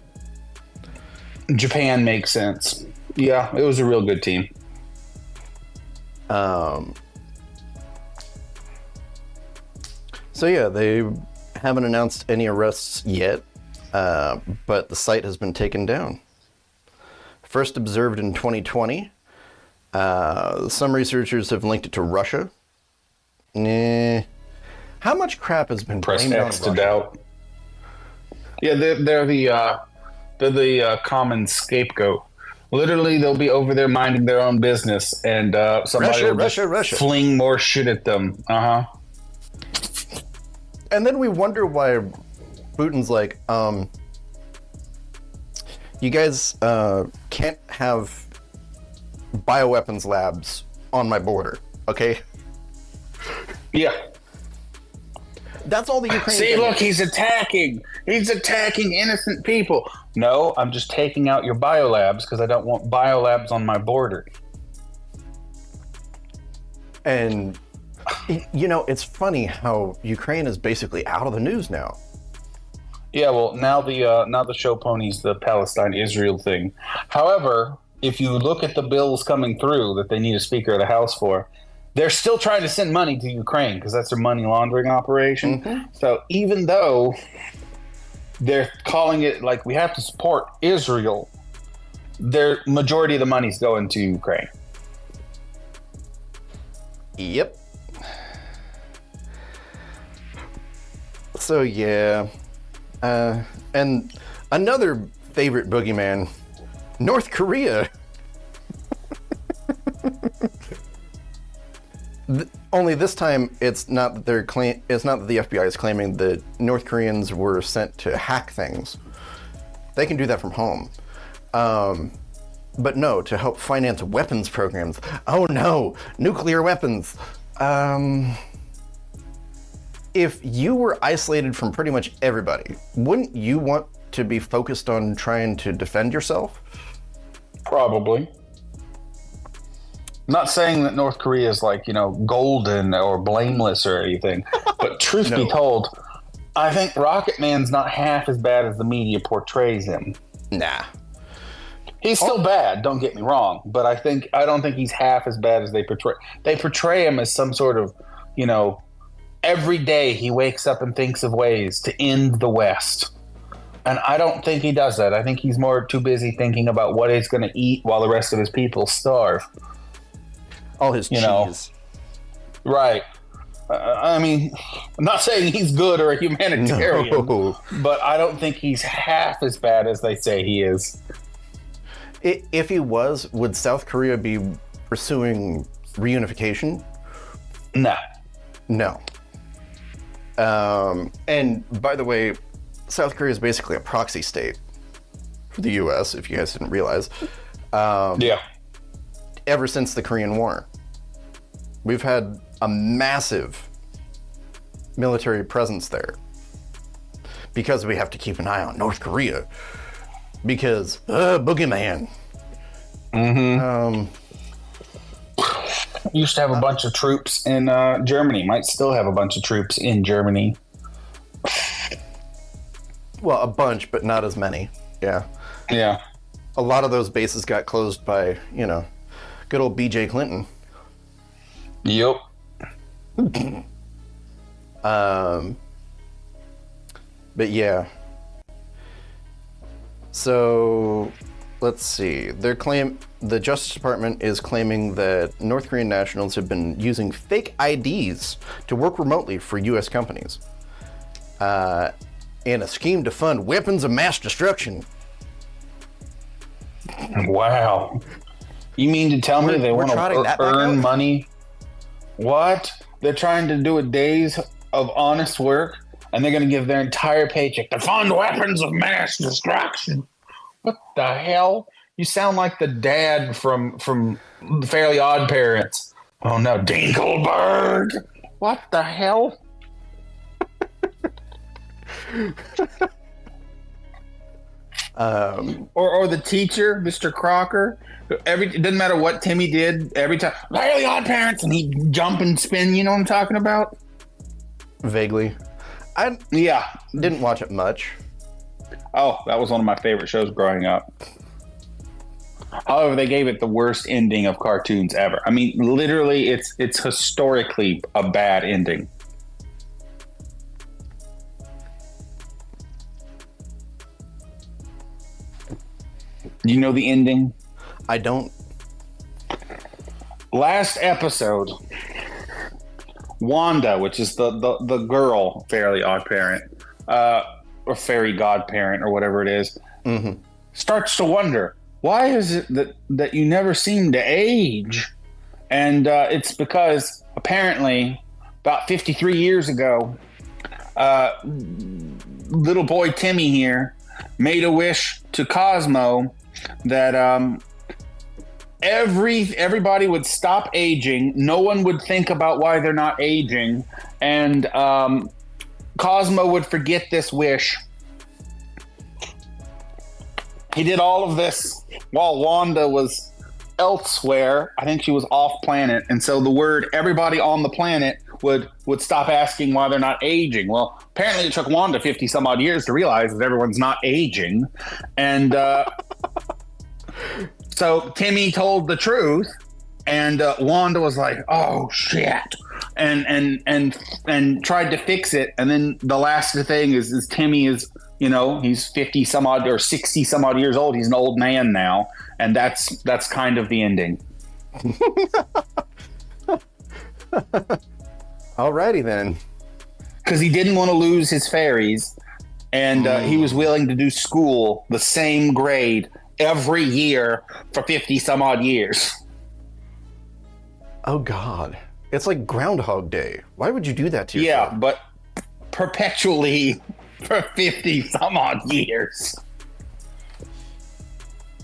Japan makes sense. Yeah, it was a real good team. Um, so yeah, they haven't announced any arrests yet, uh, but the site has been taken down. First observed in 2020. Uh, some researchers have linked it to Russia. Nah. How much crap has been pressed to doubt. Yeah, they're, they're the uh, they're the uh, common scapegoat. Literally, they'll be over there minding their own business, and uh, somebody Russia, will just Russia, Russia. fling more shit at them. Uh huh. and then we wonder why Putin's like, um, you guys uh, can't have bioweapons labs on my border, okay? Yeah. That's all the Ukraine. See, look, he's attacking. He's attacking innocent people. No, I'm just taking out your biolabs because I don't want biolabs on my border. and you know, it's funny how Ukraine is basically out of the news now. Yeah, well, now the uh, now the show ponies the Palestine Israel thing. However, if you look at the bills coming through that they need a Speaker of the House for, they're still trying to send money to Ukraine because that's their money laundering operation. So even though they're calling it like we have to support Israel, their majority of the money's going to Ukraine. Yep. So yeah, uh, and another favorite boogeyman, North Korea. Only this time, it's not that they're. It's not that the FBI is claiming that North Koreans were sent to hack things. They can do that from home. Um, but no, to help finance weapons programs. Oh no, nuclear weapons. Um, if you were isolated from pretty much everybody, wouldn't you want to be focused on trying to defend yourself? Probably. Not saying that North Korea is like, you know, golden or blameless or anything, but truth be told, I think Rocket Man's not half as bad as the media portrays him. Nah. He's still oh. bad, don't get me wrong, but I think I don't think he's half as bad as they portray. They portray him as some sort of, you know, every day he wakes up and thinks of ways to end the West. And I don't think he does that. I think he's more too busy thinking about what he's going to eat while the rest of his people starve. All his You know. Right. Uh, I mean, I'm not saying he's good or a humanitarian, No. but I don't think he's half as bad as they say he is. If he was, would South Korea be pursuing reunification? No. No. Um, and by the way, South Korea is basically a proxy state for the U.S. If you guys didn't realize, um, Yeah. ever since the Korean War, we've had a massive military presence there because we have to keep an eye on North Korea because uh, boogeyman. Um, Used to have a bunch of troops in uh, Germany. Might still have a bunch of troops in Germany. well, a bunch, but not as many. Yeah. Yeah. a lot of those bases got closed by you know good old bj clinton Yep. um, but yeah so let's see their claim the justice department is claiming that north korean nationals have been using fake ids to work remotely for us companies uh, in a scheme to fund weapons of mass destruction Wow. You mean to tell me We're- they want to earn money? What? They're trying to do a days of honest work, and they're going to give their entire paycheck to fund weapons of mass destruction. What the hell? You sound like the dad from from Fairly Odd Parents. Oh no, Dinkleberg. What the hell? um, or or the teacher, Mr. Crocker. Every it doesn't matter what Timmy did. Every time, Fairly Odd Parents, and he jump and spin. You know what I'm talking about? vaguely i Yeah. didn't watch it much Oh, that was one of my favorite shows growing up. However, they gave it the worst ending of cartoons ever. I mean, literally, it's it's historically a bad ending. You know the ending? i don't last episode, Wanda, which is the the, the girl, fairly odd parent, uh, or fairy godparent, or whatever it is, Mhm. starts to wonder why is it that that you never seem to age, and uh, it's because apparently about fifty three years ago, uh, little boy Timmy here made a wish to Cosmo that um, every everybody would stop aging. No one would think about why they're not aging, and um, Cosmo would forget this wish. He did all of this while Wanda was elsewhere. I think she was off planet, and so the word "everybody on the planet" would would stop asking why they're not aging. Well, apparently it took Wanda fifty some odd years to realize that everyone's not aging, and. Uh, so Timmy told the truth, and uh, Wanda was like, "Oh shit," and and and and tried to fix it. And then the last thing is, is Timmy is, you know, he's fifty some odd or sixty some odd years old. He's an old man now, and that's that's kind of the ending. Alrighty then. because he didn't want to lose his fairies, and uh, he was willing to do school the same grade every year for fifty some odd years. Oh God, it's like Groundhog Day. Why would you do that to yourself? Yeah, but perpetually for 50 some odd years.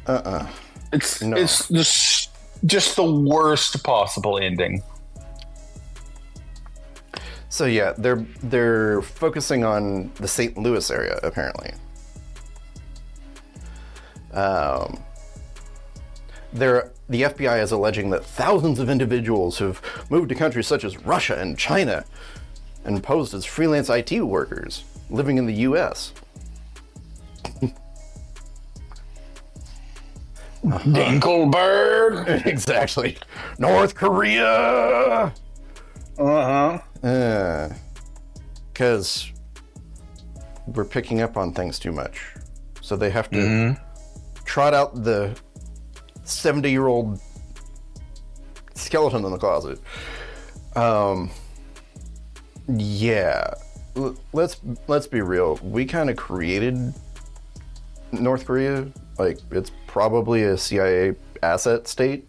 Uh-uh. It's No. it's just just the worst possible ending. So yeah, they're they're focusing on the St. Louis area apparently. Um, they're, the FBI is alleging that thousands of individuals have moved to countries such as Russia and China and posed as freelance IT workers living in the U.S. Dinkleberg. exactly. North Korea! Uh huh. Because we're picking up on things too much. So they have to trot out the 70 year old skeleton in the closet. Um, yeah. L- let's let's be real. We kind of created North Korea. Like it's probably a CIA asset state.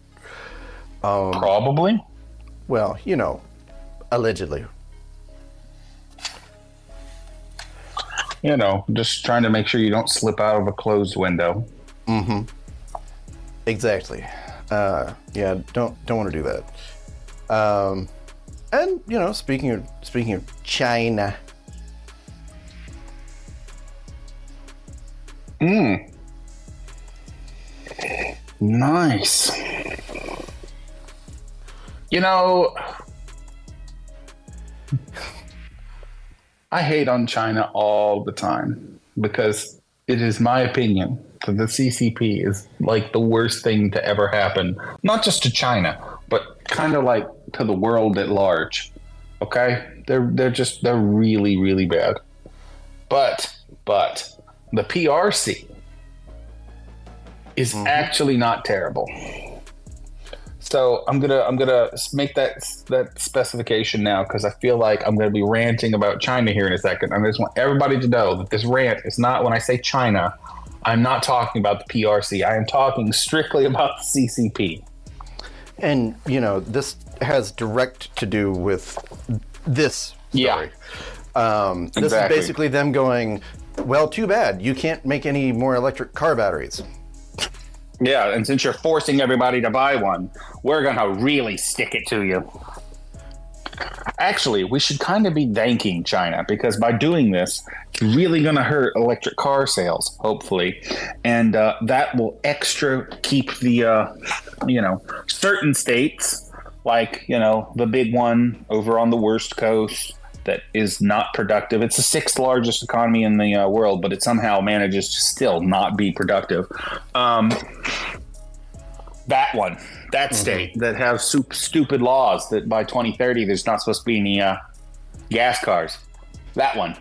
Probably. Well, you know, allegedly. You know, just trying to make sure you don't slip out of a closed window. Exactly. Uh, yeah, don't don't want to do that. Um, and you know, speaking of speaking of China, Mm. Nice. You know, I hate on China all the time because it is my opinion that the CCP is like the worst thing to ever happen, not just to China, but kind of like to the world at large. Okay? They're they're just they're really really bad. But but the PRC is mm-hmm. actually not terrible. So I'm gonna I'm gonna make that that specification now because I feel like I'm gonna be ranting about China here in a second. I just want everybody to know that this rant is not when I say China, I'm not talking about the PRC. I am talking strictly about the CCP. and you know, this has direct to do with this Yeah. story. Um, this Exactly. is basically them going, well, too bad, you can't make any more electric car batteries. Yeah, and since you're forcing everybody to buy one, we're gonna really stick it to you. Actually, we should kind of be thanking China because by doing this, it's really going to hurt electric car sales, hopefully, and uh, that will extra keep the, uh, you know, certain states like you know the big one over on the worst coast that is not productive. It's the sixth largest economy in the uh, world, but it somehow manages to still not be productive. Um, that one, that state that have sup- stupid laws that by 2030 there's not supposed to be any uh, gas cars. That one.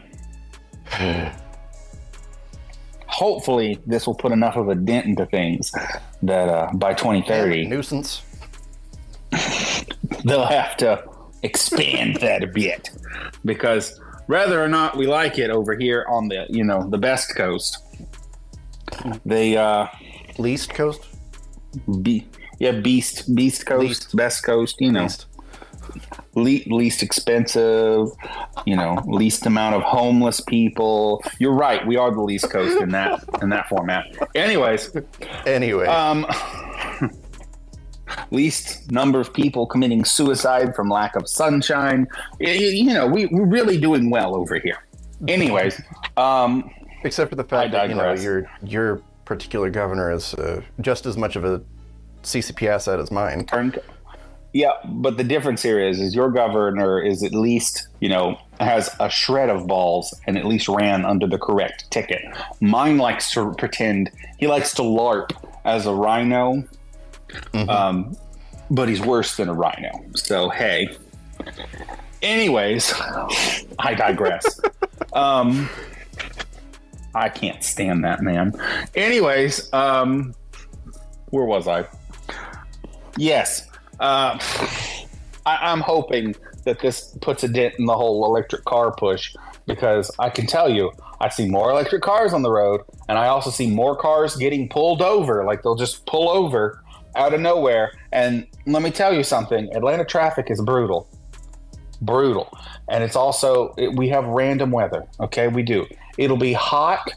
Hopefully, this will put enough of a dent into things that uh, by 2030 Nuisance. they'll have to expand that a bit because whether or not we like it over here on the you know the best coast the uh Least coast? be yeah beast beast coast Least. best coast you know Least. le- least expensive you know least amount of homeless people you're right we are the least coast in that in that format anyways Anyway, um least number of people committing suicide from lack of sunshine. Y- y- you know we, we're really doing well over here. Anyways um except for the fact that you know your your particular governor is uh, just as much of a CCP asset as mine. turn yeah but the difference here is is your governor is at least you know has a shred of balls and at least ran under the correct ticket. Mine likes to pretend he likes to larp as a RINO um, but he's worse than a RINO. So hey. Anyways i digress. Um, i can't stand that man. Anyways um, where was i? Yes. Uh, I, I'm hoping that this puts a dent in the whole electric car push because I can tell you, I see more electric cars on the road, and I also see more cars getting pulled over. Like they'll just pull over out of nowhere. And let me tell you something Atlanta traffic is brutal. Brutal. And it's also, it, we have random weather. Okay, we do. It'll be hot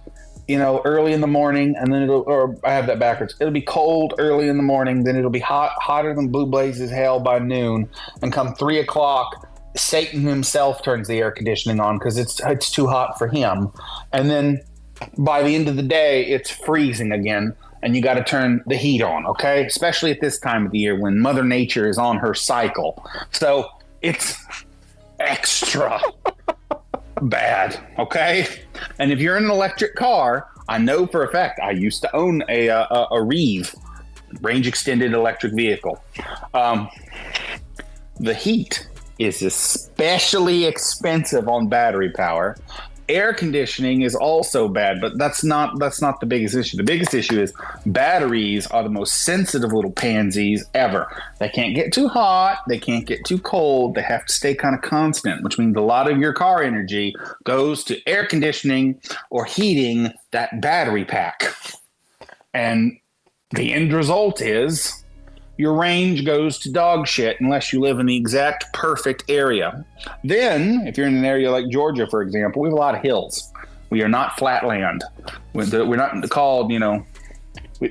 you know, early in the morning, and then it'll, or I have that backwards. It'll be cold early in the morning, then it'll be hot, hotter than blue blazes hell by noon, and come three o'clock, Satan himself turns the air conditioning on because it's it's too hot for him, and then by the end of the day, it's freezing again, and you got to turn the heat on. Okay, especially at this time of the year when Mother Nature is on her cycle, so it's extra bad. Okay. And if you're in an electric car, I know for a fact I used to own a a, a Reeve range extended electric vehicle. Um, the heat is especially expensive on battery power air conditioning is also bad but that's not that's not the biggest issue. The biggest issue is batteries are the most sensitive little pansies ever. They can't get too hot they can't get too cold they have to stay kind of constant which means a lot of your car energy goes to air conditioning or heating that battery pack. And the end result is your range goes to dog shit unless you live in the exact perfect area. Then, if you're in an area like Georgia, for example, we have a lot of hills. We are not flat land. We're not called, you know,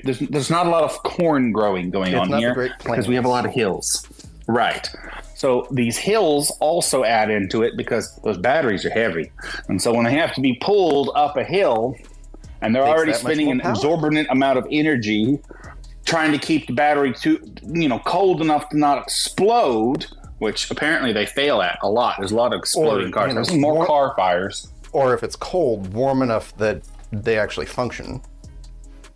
there's, there's not a lot of corn growing going It's on here because we have a lot of hills. Right. So these hills also add into it because those batteries are heavy. And so when they have to be pulled up a hill and they're already spending an power. exorbitant amount of energy trying to keep the battery too, you know, cold enough to not explode, which apparently they fail at a lot. There's a lot of exploding Or, cars. you know, more more- car fires. Or if it's cold, warm enough that they actually function.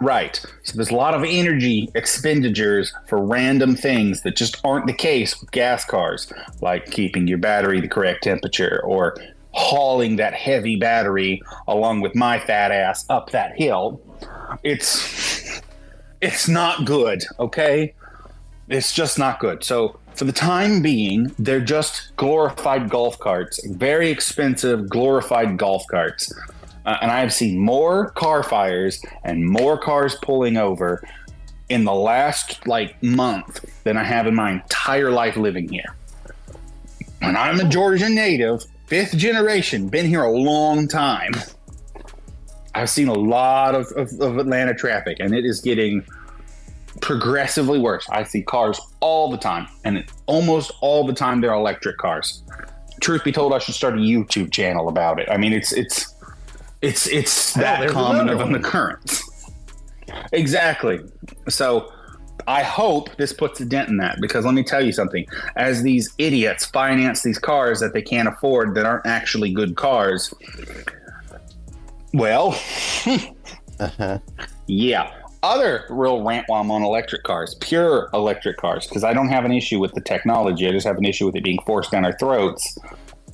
Right. So there's a lot of energy expenditures for random things that just aren't the case with gas cars, like keeping your battery the correct temperature or hauling that heavy battery along with my fat ass up that hill. It's it's not good, okay? It's just not good. So for the time being, they're just glorified golf carts, very expensive glorified golf carts. Uh, and I have seen more car fires and more cars pulling over in the last like month than I have in my entire life living here. And I'm a Georgia native, fifth generation, been here a long time. I've seen a lot of, of, of Atlanta traffic, and it is getting progressively worse. I see cars all the time, and it, almost all the time they're electric cars. Truth be told, I should start a YouTube channel about it. I mean, it's it's it's it's that common of an occurrence. Exactly. So I hope this puts a dent in that because let me tell you something. As these idiots finance these cars that they can't afford that aren't actually good cars, well, uh-huh. yeah. Other real rant while I'm on electric cars, pure electric cars, because I don't have an issue with the technology. I just have an issue with it being forced down our throats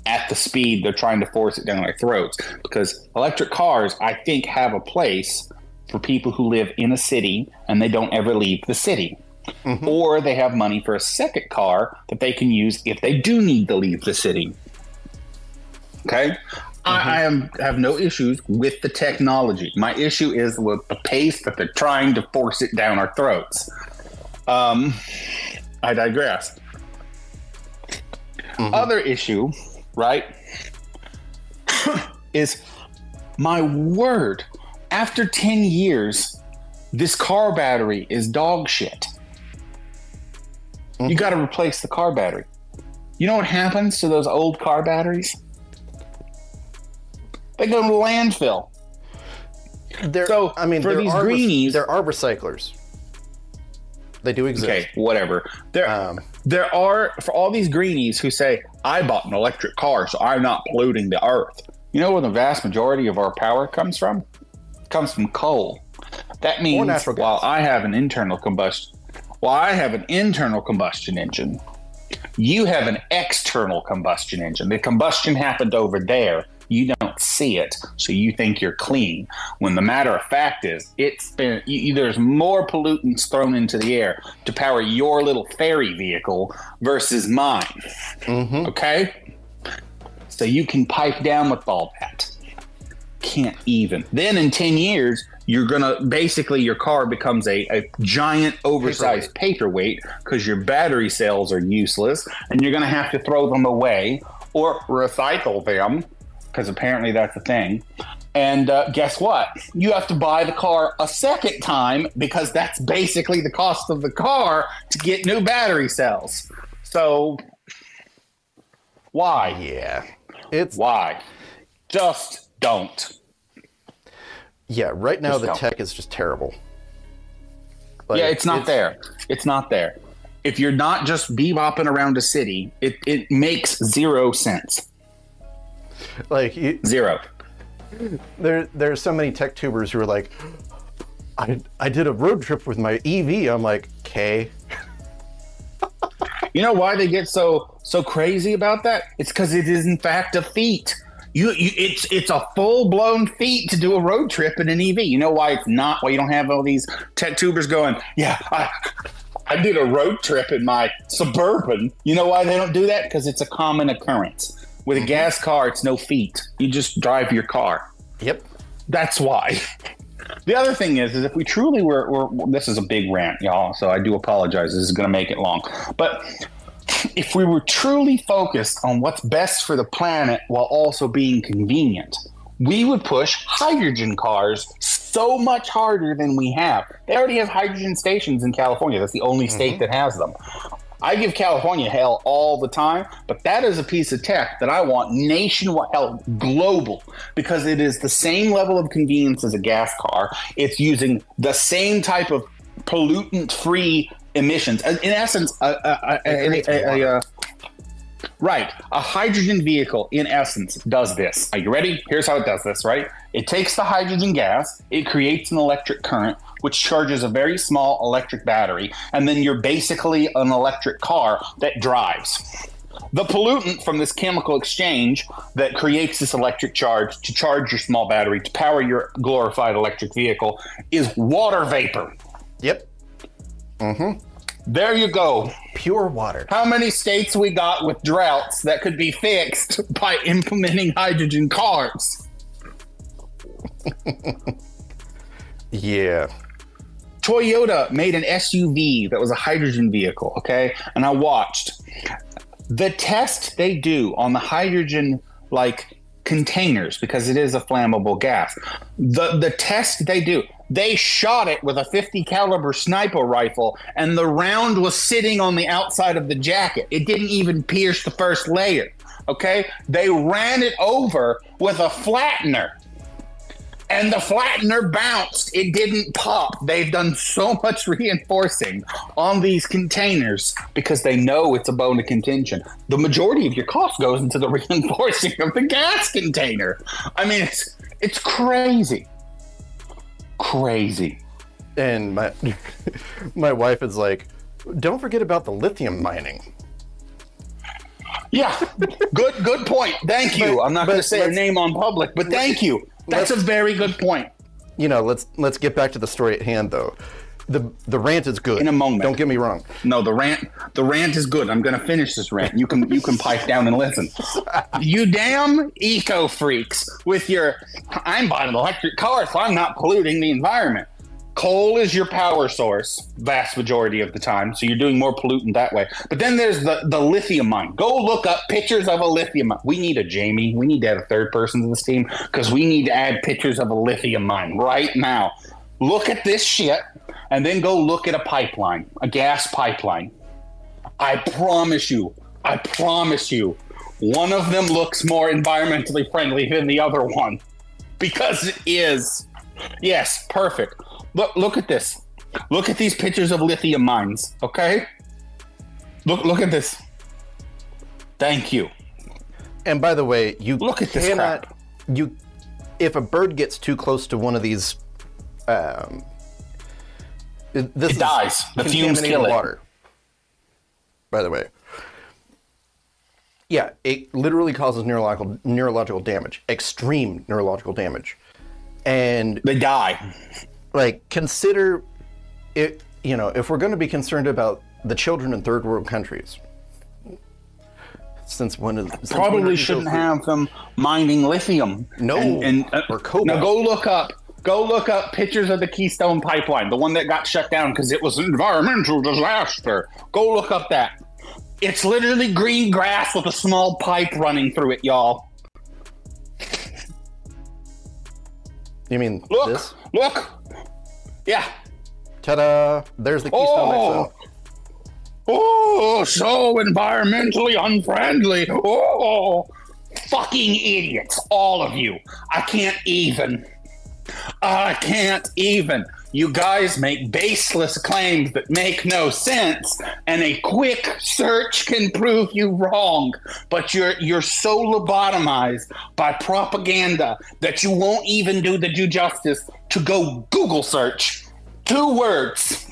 at the speed they're trying to force it down our throats. Because electric cars, I think, have a place for people who live in a city and they don't ever leave the city. Mm-hmm. Or they have money for a second car that they can use if they do need to leave the city. Okay? I, uh-huh. I am have no issues with the technology. My issue is with the pace that they're trying to force it down our throats. Um, I digress. Mm-hmm. Other issue, right, is my word. After ten years, this car battery is dog shit. You mm-hmm. got to replace the car battery. You know what happens to those old car batteries? They go to the landfill. There, So, I mean, for there these are, greenies- there are recyclers. They do exist. Okay, whatever. There, Um, there are for all these greenies who say, "I bought an electric car, so I'm not polluting the earth." You know where the vast majority of our power comes from? It comes from coal. That means while I have an internal combustion, while I have an internal combustion engine, you have an external combustion engine. The combustion happened over there. You don't see it, so you think you're clean. When the matter of fact is, it's been you, there's more pollutants thrown into the air to power your little ferry vehicle versus mine. mhm. Okay, so you can pipe down with all that. Can't even. Then in ten years, you're gonna basically your car becomes a, a giant oversized paperweight because your battery cells are useless and you're gonna have to throw them away or recycle them because apparently that's a thing And uh, guess what? You have to buy the car a second time because that's basically the cost of the car to get new battery cells. So, why? Yeah. It's Why? Just don't. yeah, right now Just the don't. tech is just terrible. Like, yeah, it's not there. It's not there. If you're not just bebopping around a city, it, it makes zero sense. Like you, Zero. there there's so many tech tubers who are like I, I did a road trip with my EV. I'm like, okay. You know why they get so so crazy about that? It's because it is in fact a feat. You, you it's it's a full blown feat to do a road trip in an EV. You know why it's not? Why you don't have all these tech tubers going? Yeah, I, I did a road trip in my suburban. You know why they don't do that? Because it's a common occurrence. With a gas car, it's no feat. You just drive your car. Yep. That's why. The other thing is, is if we truly were, were this is a big rant, y'all. So I do apologize. This is going to make it long. But if we were truly focused on what's best for the planet while also being convenient, we would push hydrogen cars so much harder than we have. They already have hydrogen stations in California. That's the only state mm-hmm. that has them. I give California hell all the time, but that is a piece of tech that I want nationwide, hell, global, because it is the same level of convenience as a gas car. It's using the same type of pollutant-free emissions. In essence, a, a, a, creates a- a- a- Right. A hydrogen vehicle, in essence, does this. Are you ready? Here's how it does this, right? It takes the hydrogen gas, it creates an electric current, which charges a very small electric battery, and then you're basically an electric car that drives. The pollutant from this chemical exchange that creates this electric charge to charge your small battery to power your glorified electric vehicle is water vapor. Yep. Mhm. There you go. Pure water. How many states we got with droughts that could be fixed by implementing hydrogen cars? Yeah. Toyota made an SUV that was a hydrogen vehicle, okay? And I watched the test they do on the hydrogen like containers because it is a flammable gas. The the test they do, they shot it with a 50 caliber sniper rifle and the round was sitting on the outside of the jacket. It didn't even pierce the first layer. Okay? They ran it over with a flattener and the flattener bounced. It didn't pop. They've done so much reinforcing on these containers because they know it's a bone of contention. The majority of your cost goes into the reinforcing of the gas container. I mean, it's it's crazy, crazy. And my my wife is like, don't forget about the lithium mining. Yeah, good good point. Thank you. But- I'm not going to say her name on public, but thank you. That's a very good point. You know, let's let's get back to the story at hand though. The the rant is good. In a moment. Don't get me wrong. No, the rant the rant is good. I'm going to finish this rant. You can you can pipe down and listen. You damn eco freaks with your I'm buying an electric car so I'm not polluting the environment. Coal is your power source vast majority of the time, so you're doing more pollutant that way. But then there's the the lithium mine. Go look up pictures of a lithium mine. We need a Jamie. We need to add a third person to this team because we need to add pictures of a lithium mine right now. Look at this shit and then go look at a pipeline, a gas pipeline. I promise you, I promise you, one of them looks more environmentally friendly than the other one because it is. Yes, perfect. Look, look at this. Look at these pictures of lithium mines. Okay. Look, look at this. Thank you. And by the way, you Look at this cannot crap. you if a bird gets too close to one of these um it- this It dies. The fumes kill it. water. By the way. Yeah, it literally causes neurological neurological damage, extreme neurological damage. And They die. Like consider it you know if we're going to be concerned about the children in third world countries since when is since Probably shouldn't have them mining lithium. No, and, and uh, or cobalt. Now go look up. Go look up pictures of the Keystone Pipeline, the one that got shut down because it was an environmental disaster. Go look up that. It's literally green grass with a small pipe running through it, y'all. You mean Look, this? look. Yeah. Ta-da! There's the Keystone Oh. XL. Oh, so environmentally unfriendly. Oh, fucking idiots, all of you. I can't even. I can't even. You guys make baseless claims that make no sense, and a quick search can prove you wrong. But you're you're so lobotomized by propaganda that you won't even do the due justice to go Google search two words,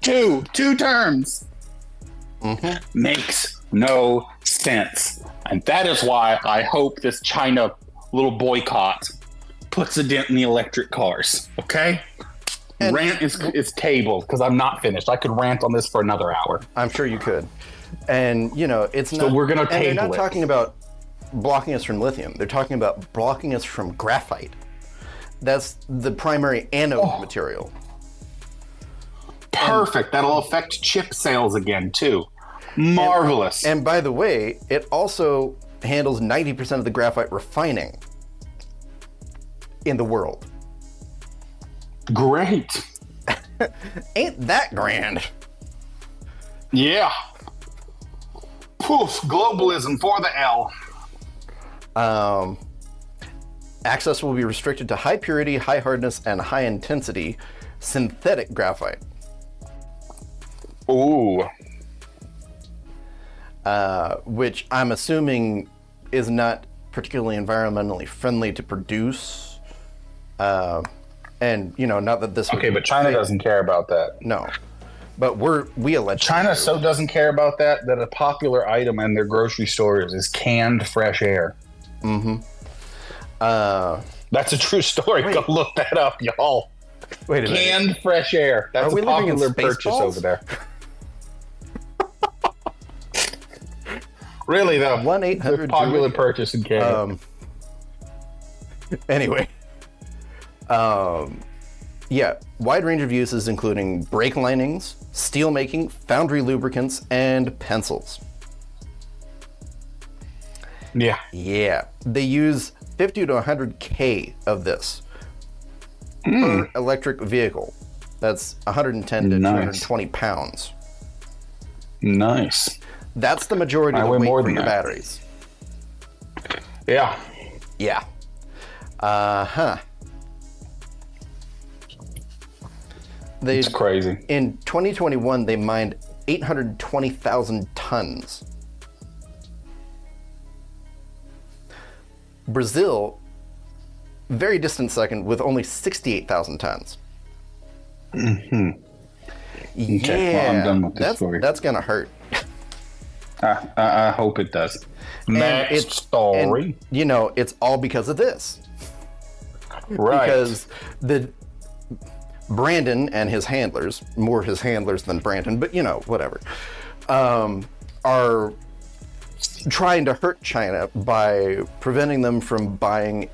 two two terms mm-hmm. makes no sense. And that is why I hope this China little boycott puts a dent in the electric cars. Okay? And- rant is, is tabled because I'm not finished. I could rant on this for another hour. I'm sure you could. And you know, it's not. So we're gonna and they're not it. talking about blocking us from lithium. They're talking about blocking us from graphite. That's the primary anode Oh. material. Perfect. That'll affect chip sales again, too. Marvelous. And by the way, it also handles 90% of the graphite refining in the world. Great. Ain't that grand? Yeah. Poof. Globalism for the L. Um, access will be restricted to high purity, high hardness, and high intensity synthetic graphite. Ooh. uh, which I'm assuming is not particularly environmentally friendly to produce. Uh, and you know, not that this. Okay, but China doesn't care about that. No, but we're we allege China so doesn't care about that that a popular item in their grocery stores is canned fresh air. Uh, That's a true story. Go look that up, y'all. wait a minute. Canned fresh air. That's a popular purchase Spaceballs? over there. really though, One eight a popular purchase in Canada. Um. Anyway. Um. Yeah, wide range of uses including brake linings, steel making, foundry lubricants, and pencils. yeah. Yeah, they use 50 to 100k of this per electric vehicle. That's 110 to Nice. 220 pounds. Nice. That's the majority I of the weigh weight more for than your that. batteries. Yeah. Yeah. Uh huh. They It's crazy. in 2021 they mined 820,000 tons. Brazil, very distant second, with only 68,000 tons. Mm-hmm. Yeah, Okay, well, I'm done with this that's story. that's gonna hurt. I, I, I hope it does. Next it's- story. And, you know, it's all because of this. right. because the Brandon and his handlers, more his handlers than Brandon, but you know, whatever, um, are trying to hurt China by preventing them from buying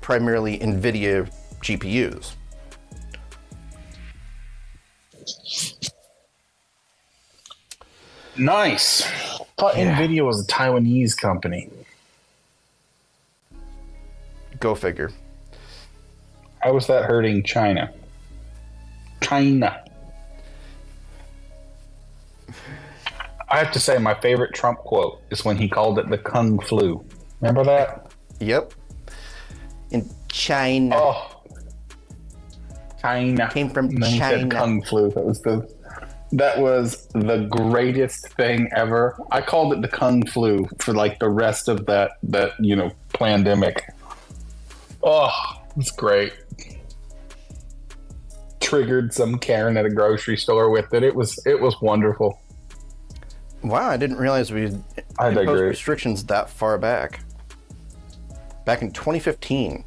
primarily NVIDIA GPUs. nice. Thought Nvidia was a Taiwanese company. Go figure. How was that hurting China? China. I have to say, my favorite Trump quote is when he called it the Kung Flu. Remember that? Yep. In China. Oh, China Came from And then he said China. Kung Flu. That was the that was the greatest thing ever. I called it the Kung Flu for like the rest of that that you know pandemic. Oh, it's great. Triggered some Karen at a grocery store with it. It was it was wonderful. Wow, I didn't realize we I imposed digress. restrictions that far back. Back in 2015.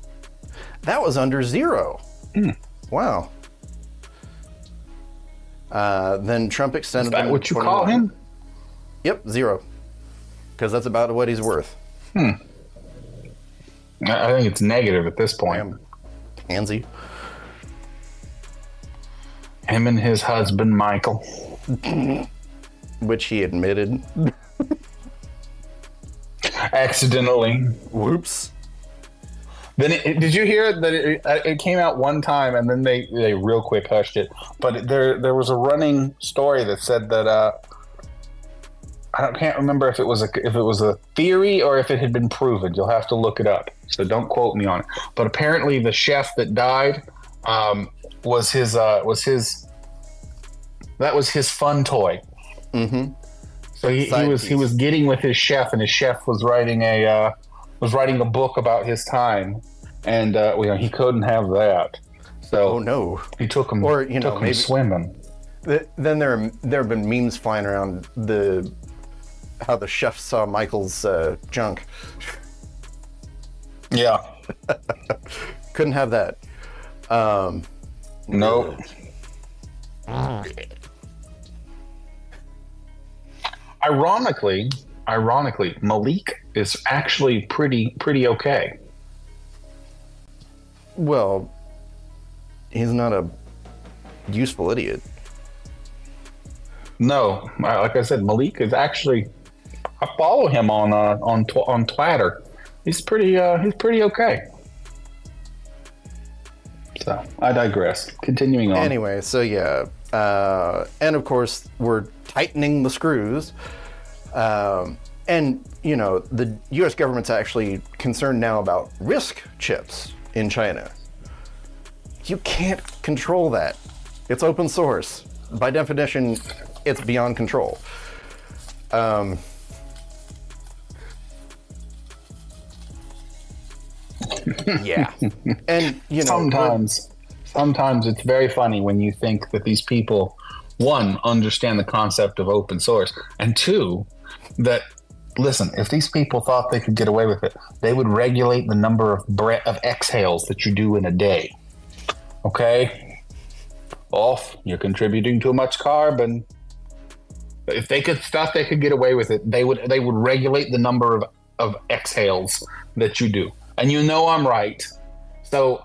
That was under zero. Hmm. Wow. Uh, then Trump extended Is that what you call 21. him? Yep, zero. Because that's about what he's worth. I I think it's negative at this point. Damn. Pansy. Him and his husband Michael. Which he admitted. Accidentally. Whoops. Then it, did you hear that it, it came out one time and then they they real quick hushed it. But there there was a running story that said that uh, I don't, can't remember if it was a if it was a theory or if it had been proven. You'll have to look it up. So don't quote me on it. But apparently the chef that died um, was his uh, was his that was his fun toy. Mm-hmm. So he, he was he was getting with his chef, and his chef was writing a uh, was writing a book about his time, and uh, you know, he couldn't have that. So Oh no. he took him Or, you know, maybe- swimming. Th- Then there there have been memes flying around the how the chef saw Michael's uh, junk. Yeah. Couldn't have that. Um, Nope. Ironically, ironically, Malik is actually pretty pretty okay. well, he's not a useful idiot. No, like I said, Malik is actually. I follow him on uh, on tw- on Twitter. He's pretty uh, he's pretty okay. So I digress. Continuing on. Anyway, so yeah, uh, and of course we're tightening the screws, um, and you know the U.S. government's actually concerned now about RISC chips in China. You can't control that. It's open source. By definition, it's beyond control. Um, yeah, and you know sometimes sometimes it's very funny when you think that these people one understand the concept of open source and two that listen if these people thought they could get away with it they would regulate the number of bre- of exhales that you do in a day. Okay? Off you're contributing too much carbon. If they could thought they could get away with it they would they would regulate the number of of exhales that you do and you know i'm right so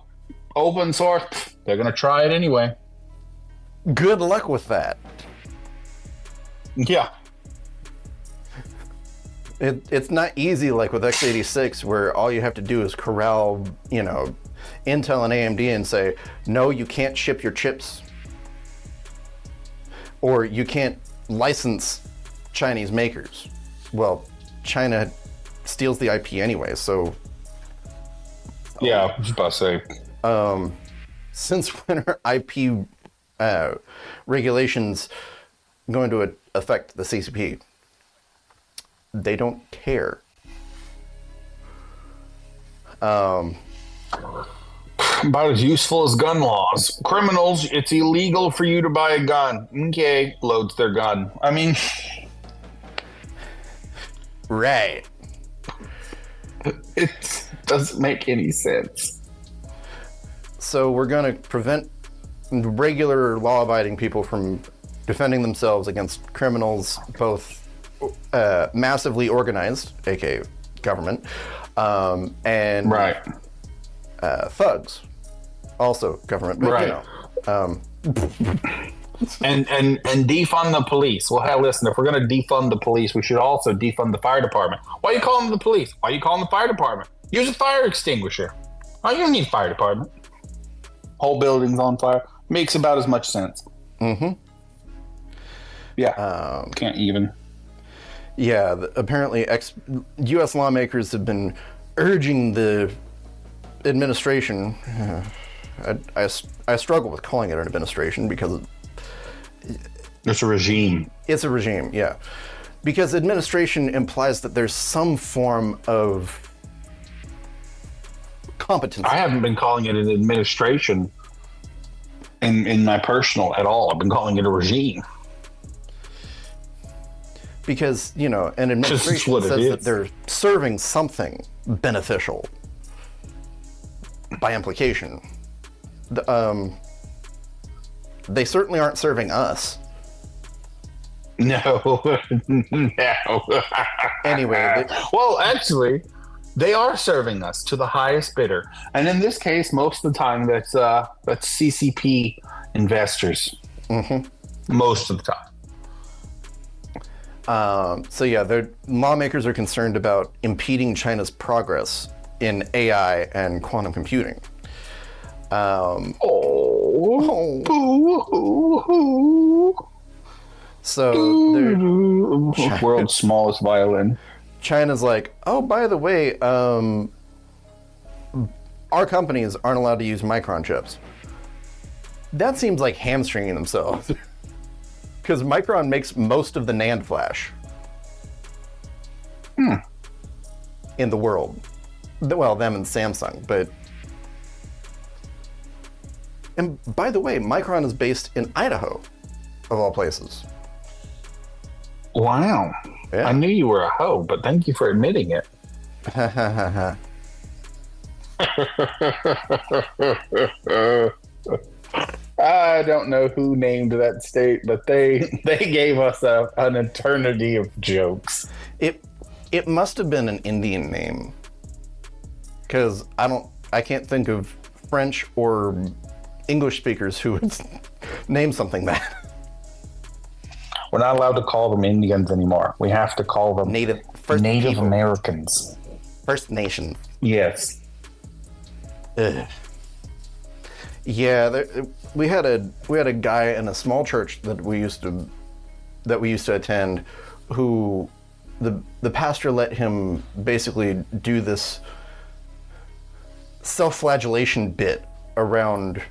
open source, they're going to try it anyway. good luck with that. Yeah. It, it's not easy like with x86 where all you have to do is corral, you know, Intel and AMD and say, no, you can't ship your chips. Or you can't license Chinese makers. Well, China steals the IP anyway, so Yeah, I was about to say. Um, since when are IP uh, regulations going to affect the CCP? They don't care. Um, About as useful as gun laws. Criminals, it's illegal for you to buy a gun. Okay, loads their gun. I mean, right. it doesn't make any sense. So we're going to prevent regular law-abiding people from defending themselves against criminals, both uh, massively organized, aka government, um, and Right. uh, thugs, also government. But, Right. You know, um, And and and defund the police. Well, hell, listen. If we're going to defund the police, we should also defund the fire department. Why are you calling the police? Why are you calling the fire department? Use a fire extinguisher. Oh, you don't need fire department. Whole building's on fire. Makes about as much sense. hmm Yeah. Um, Can't even. yeah. The, apparently, ex- U.S. lawmakers have been urging the administration. I I struggle with calling it an administration because It's a regime. It's a regime, yeah. Because administration implies that there's some form of competence. I haven't been calling it an administration in in my personal at all. I've been calling it a regime. because, you know, an administration says that they're serving something beneficial by implication. The, um, they certainly aren't serving us. No, no. Anyway, they- well, actually, they are serving us to the highest bidder, and in this case, most of the time, that's uh, that's CCP investors. Mhm. Most of the time. Um, so yeah, the lawmakers are concerned about impeding China's progress in AI and quantum computing. Um, Oh, boo-hoo-hoo. so they're- world's smallest violin. China's like, oh, by the way, um, our companies aren't allowed to use micron chips. That seems like hamstringing themselves. Because Micron makes most of the NAND flash in the world. Well, them and Samsung, but. And by the way, Micron is based in Idaho, of all places. Wow. Yeah. I knew you were a hoe, but thank you for admitting it. I don't know who named that state, but they they gave us a, an eternity of jokes. It it must have been an Indian name. Cause I don't I can't think of French or English speakers who would name something that. We're not allowed to call them Indians anymore. We have to call them Native First Native people, Americans. First Nation. Yes. Ugh. Yeah, there, we had a we had a guy in a small church that we used to that we used to attend who the the pastor let him basically do this self-flagellation bit around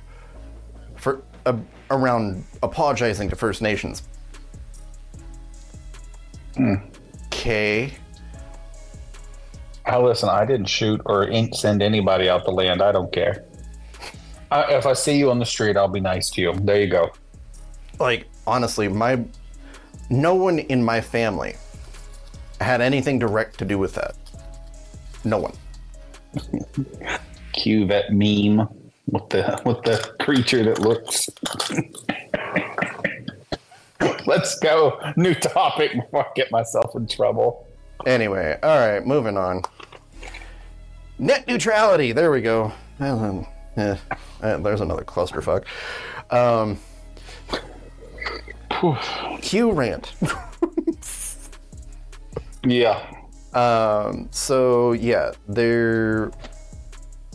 around apologizing to First Nations. Hmm. Okay. Now listen, I didn't shoot or send anybody out the land. I don't care. I, if I see you on the street, I'll be nice to you. There you go. like honestly my no one in my family had anything direct to do with that no one Cue that meme with the with the creature that looks. Let's go. New topic before I get myself in trouble. anyway all right moving on net neutrality there we go Well, um, eh, eh, there's another clusterfuck um q rant Yeah. Um, so yeah, they're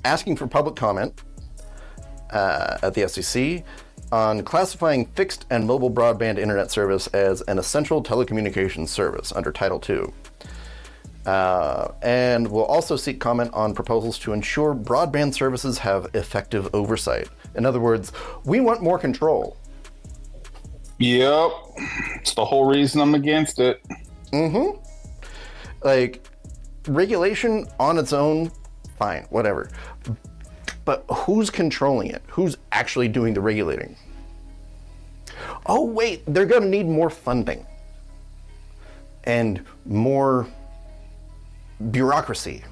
asking for public comment uh, at the FCC on classifying fixed and mobile broadband internet service as an essential telecommunications service under Title II. Uh, and will also seek comment on proposals to ensure broadband services have effective oversight. In other words, we want more control. Yep. It's the whole reason I'm against it. Mm hmm. Like regulation on its own fine whatever but who's controlling it who's actually doing the regulating oh wait they're going to need more funding and more bureaucracy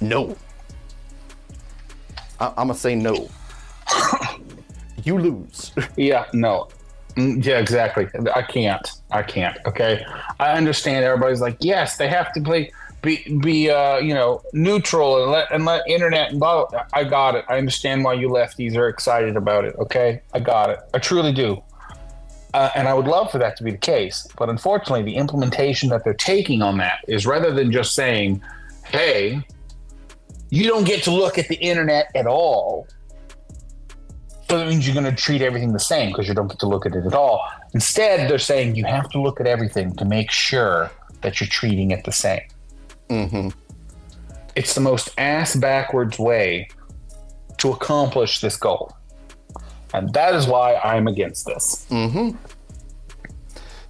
no I- i'm going to say no you lose Yeah, no. Mm, Yeah, exactly. I can't. I can't. Okay. I understand everybody's like, yes, they have to play be be uh, you know, neutral and let and let internet and blah. I got it. I understand why you lefties are excited about it. Okay. I got it. I truly do. Uh, and I would love for that to be the case. But unfortunately, the implementation that they're taking on that is rather than just saying, hey, you don't get to look at the internet at all. So that means you're going to treat everything the same because you don't get to look at it at all. Instead, they're saying you have to look at everything to make sure that you're treating it the same. Hmm It's the most ass backwards way to accomplish this goal. And that is why I'm against this.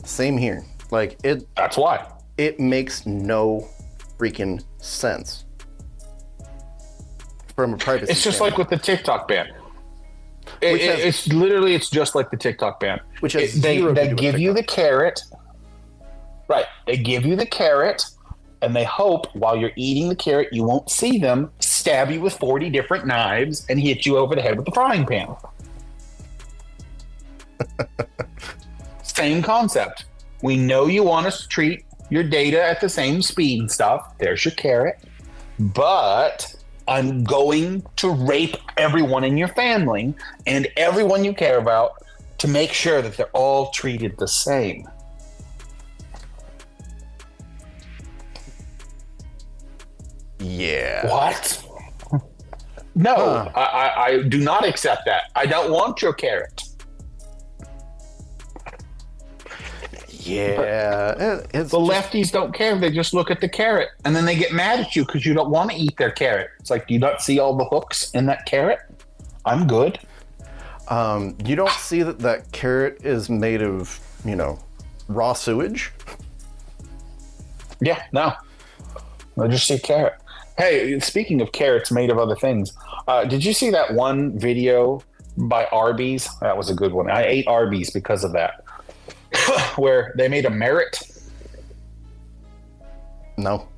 same here like it That's why. it makes no freaking sense from a privacy. It's just standpoint. like with the TikTok ban. It- has- it's literally it's just like the TikTok ban. Which It- they, they give you the carrot, right? They give you the carrot, and they hope while you're eating the carrot, you won't see them stab you with forty different knives and hit you over the head with the frying pan. Same concept. We know you want us to treat your data at the same speed and stuff. There's your carrot, but I'm going to rape everyone in your family and everyone you care about to make sure that they're all treated the same. Yeah. What? No, Huh. I, I, I do not accept that. I don't want your carrot. Yeah. It- The lefties don't care. They just look at the carrot and then they get mad at you because you don't want to eat their carrot. It's like, do you not see all the hooks in that carrot? I'm good. um, you don't see that that carrot is made of, you know, raw sewage. Yeah, no. I just see carrot. Hey, speaking of carrots made of other things, uh, did you see that one video by Arby's? That was a good one. I ate Arby's because of that. Where they made a merit. No.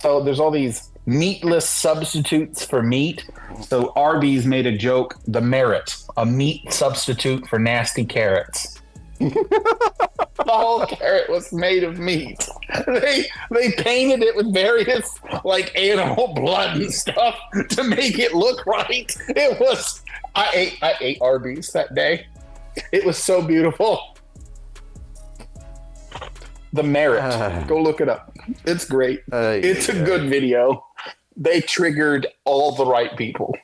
So there's all these meatless substitutes for meat. So Arby's made a joke, the merit, a meat substitute for nasty carrots. the whole carrot was made of meat. They they painted it with various like animal blood and stuff to make it look right. It was I ate I ate Arby's that day. It was so beautiful. The merit. Ah. Go look it up. It's great. Uh, It's a good video. They triggered all the right people.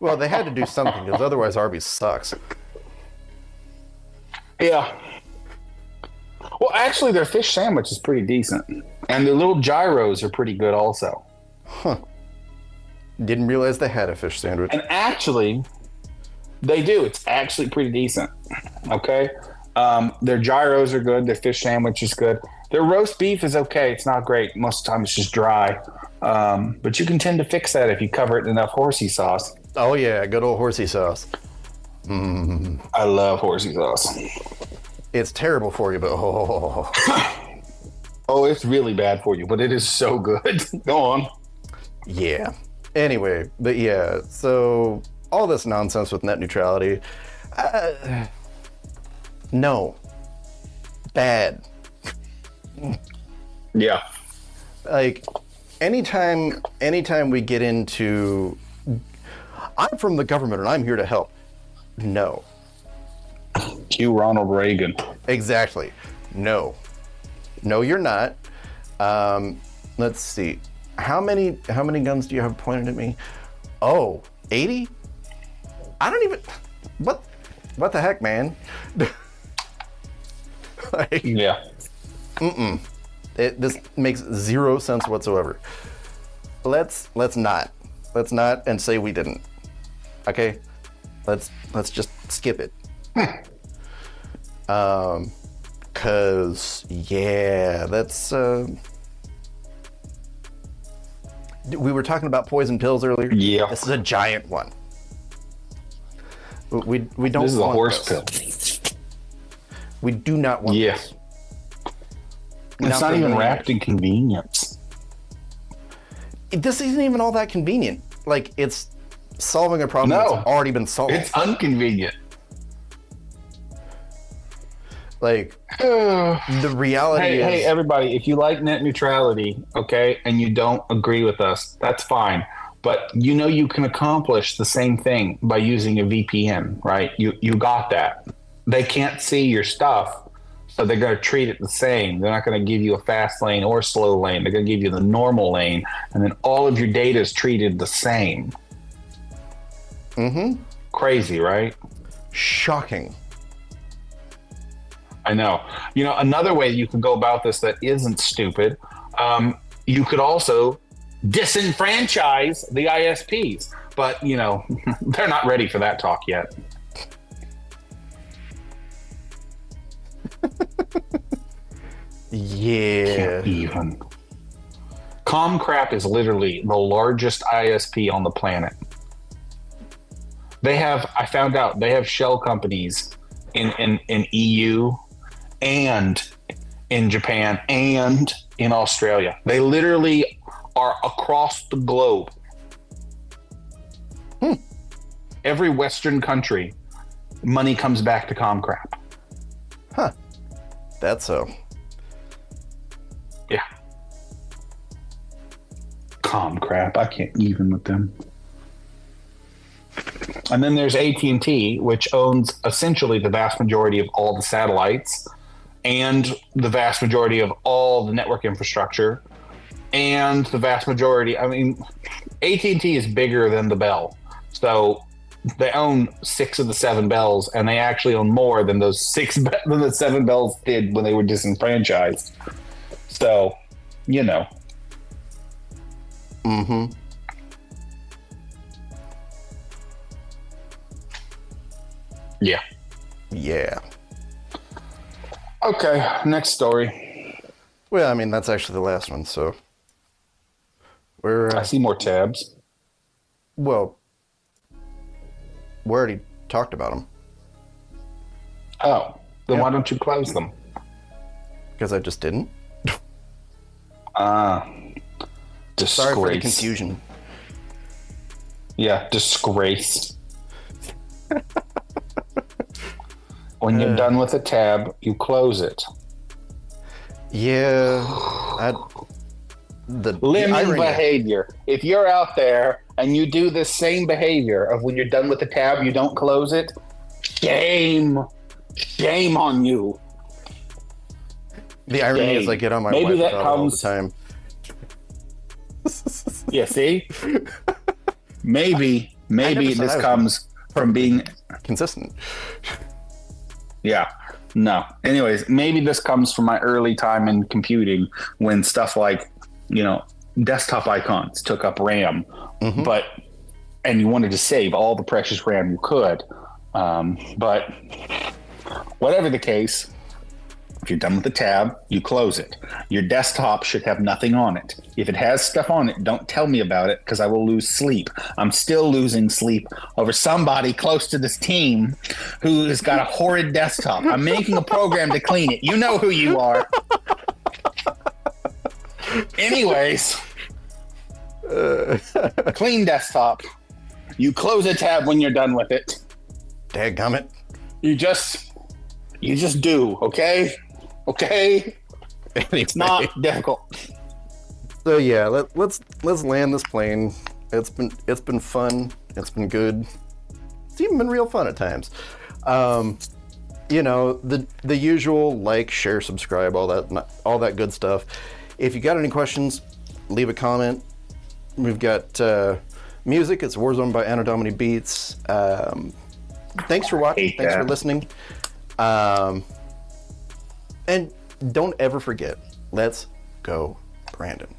Well, they had to do something because otherwise Arby's sucks. Yeah. Well, actually, their fish sandwich is pretty decent, and their little gyros are pretty good also. Didn't realize they had a fish sandwich. And actually, they do. It's actually pretty decent. Okay. Um, their gyros are good. Their fish sandwich is good. Their roast beef is okay. It's not great. Most of the time, it's just dry. Um, but you can tend to fix that if you cover it in enough horsey sauce. Oh yeah, good old horsey sauce. I love horsey sauce. It's terrible for you, but oh, Oh, it's really bad for you, but it is so good. Go on. yeah. Anyway, but yeah, so all this nonsense with net neutrality, uh, no, bad. Yeah. Like anytime, anytime we get into, I'm from the government and I'm here to help. No, Cue Ronald Reagan. Exactly. No. No, you're not. Um, let's see. How many how many guns do you have pointed at me? Oh, 80? I don't even what what the heck, man? like, Yeah. it, this makes zero sense whatsoever. Let's let's not. Let's not and say we didn't. Okay? Let's let's just skip it. um cuz yeah, that's uh we were talking about poison pills earlier. Yeah. This is a giant one. We we don't This is a horse this. pill. We do not want Yeah. this. It's not for even wrapped in convenience. this isn't even all that convenient. Like it's solving a problem No. that's already been solved. It's inconvenient. like the reality is hey, everybody, if you like net neutrality, okay, and you don't agree with us, that's fine. But you know you can accomplish the same thing by using a VPN, right? You you got that. They can't see your stuff, so they're going to treat it the same. They're not going to give you a fast lane or slow lane. They're going to give you the normal lane, and then all of your data is treated the same. Mhm. Crazy, right? shocking. I know. You know, another way you could go about this that isn't stupid, um, you could also disenfranchise the ISPs. But, you know, they're not ready for that talk yet. Yeah. Even. Comcrap is literally the largest ISP on the planet. They have, I found out, they have shell companies in, in, in EU and in Japan and in Australia. They literally are across the globe. Hmm. Every Western country, money comes back to Comcrap. Huh. That's so. Yeah. Comcrap. I can't even with them. And then there's AT&T, which owns essentially the vast majority of all the satellites and the vast majority of all the network infrastructure, and the vast majority. I mean, AT and T is bigger than the Bell, so they own six of the seven bells, and they actually own more than those six be- than the seven bells did when they were disenfranchised. So, you know, Mm-hmm. Yeah. Yeah. Okay, next story. Well, I mean, that's actually the last one, so. We're, I uh, see more tabs. well, we already talked about them Oh, then Yeah. why don't you close them? because I just didn't. Ah, disgrace. Sorry for the confusion. Yeah, disgrace. when you're Uh. done with a tab, you close it. Yeah. I, the, the Lemon irony- behavior. If you're out there and you do the same behavior of when you're done with the tab, you don't close it, shame. Shame on you. The irony is Shame. I get on my Maybe that it all the comes- time. Yeah, see? maybe, maybe this comes from being Consistent. Yeah. No. Anyways, maybe this comes from my early time in computing when stuff like, you know, desktop icons took up RAM, Mhm. but and you wanted to save all the precious RAM you could. Um, but whatever the case, if you're done with the tab, you close it. Your desktop should have nothing on it. If it has stuff on it, don't tell me about it because I will lose sleep. I'm still losing sleep over somebody close to this team who has got a horrid desktop. I'm making a program to clean it. You know who you are. Anyways, clean desktop. You close a tab when you're done with it. Dadgummit. You just you just do, okay? Okay? Anyway, It's not difficult. so yeah, let, let's let's land this plane. It's been it's been fun. It's been good. It's even been real fun at times. Um, you know the the usual like, share, subscribe, all that all that good stuff. If you got any questions, leave a comment. We've got uh, music. It's Warzone by Anno Domini Beats. Um, thanks for watching. Hate Thanks for listening. Um, and don't ever forget. Let's go, Brandon.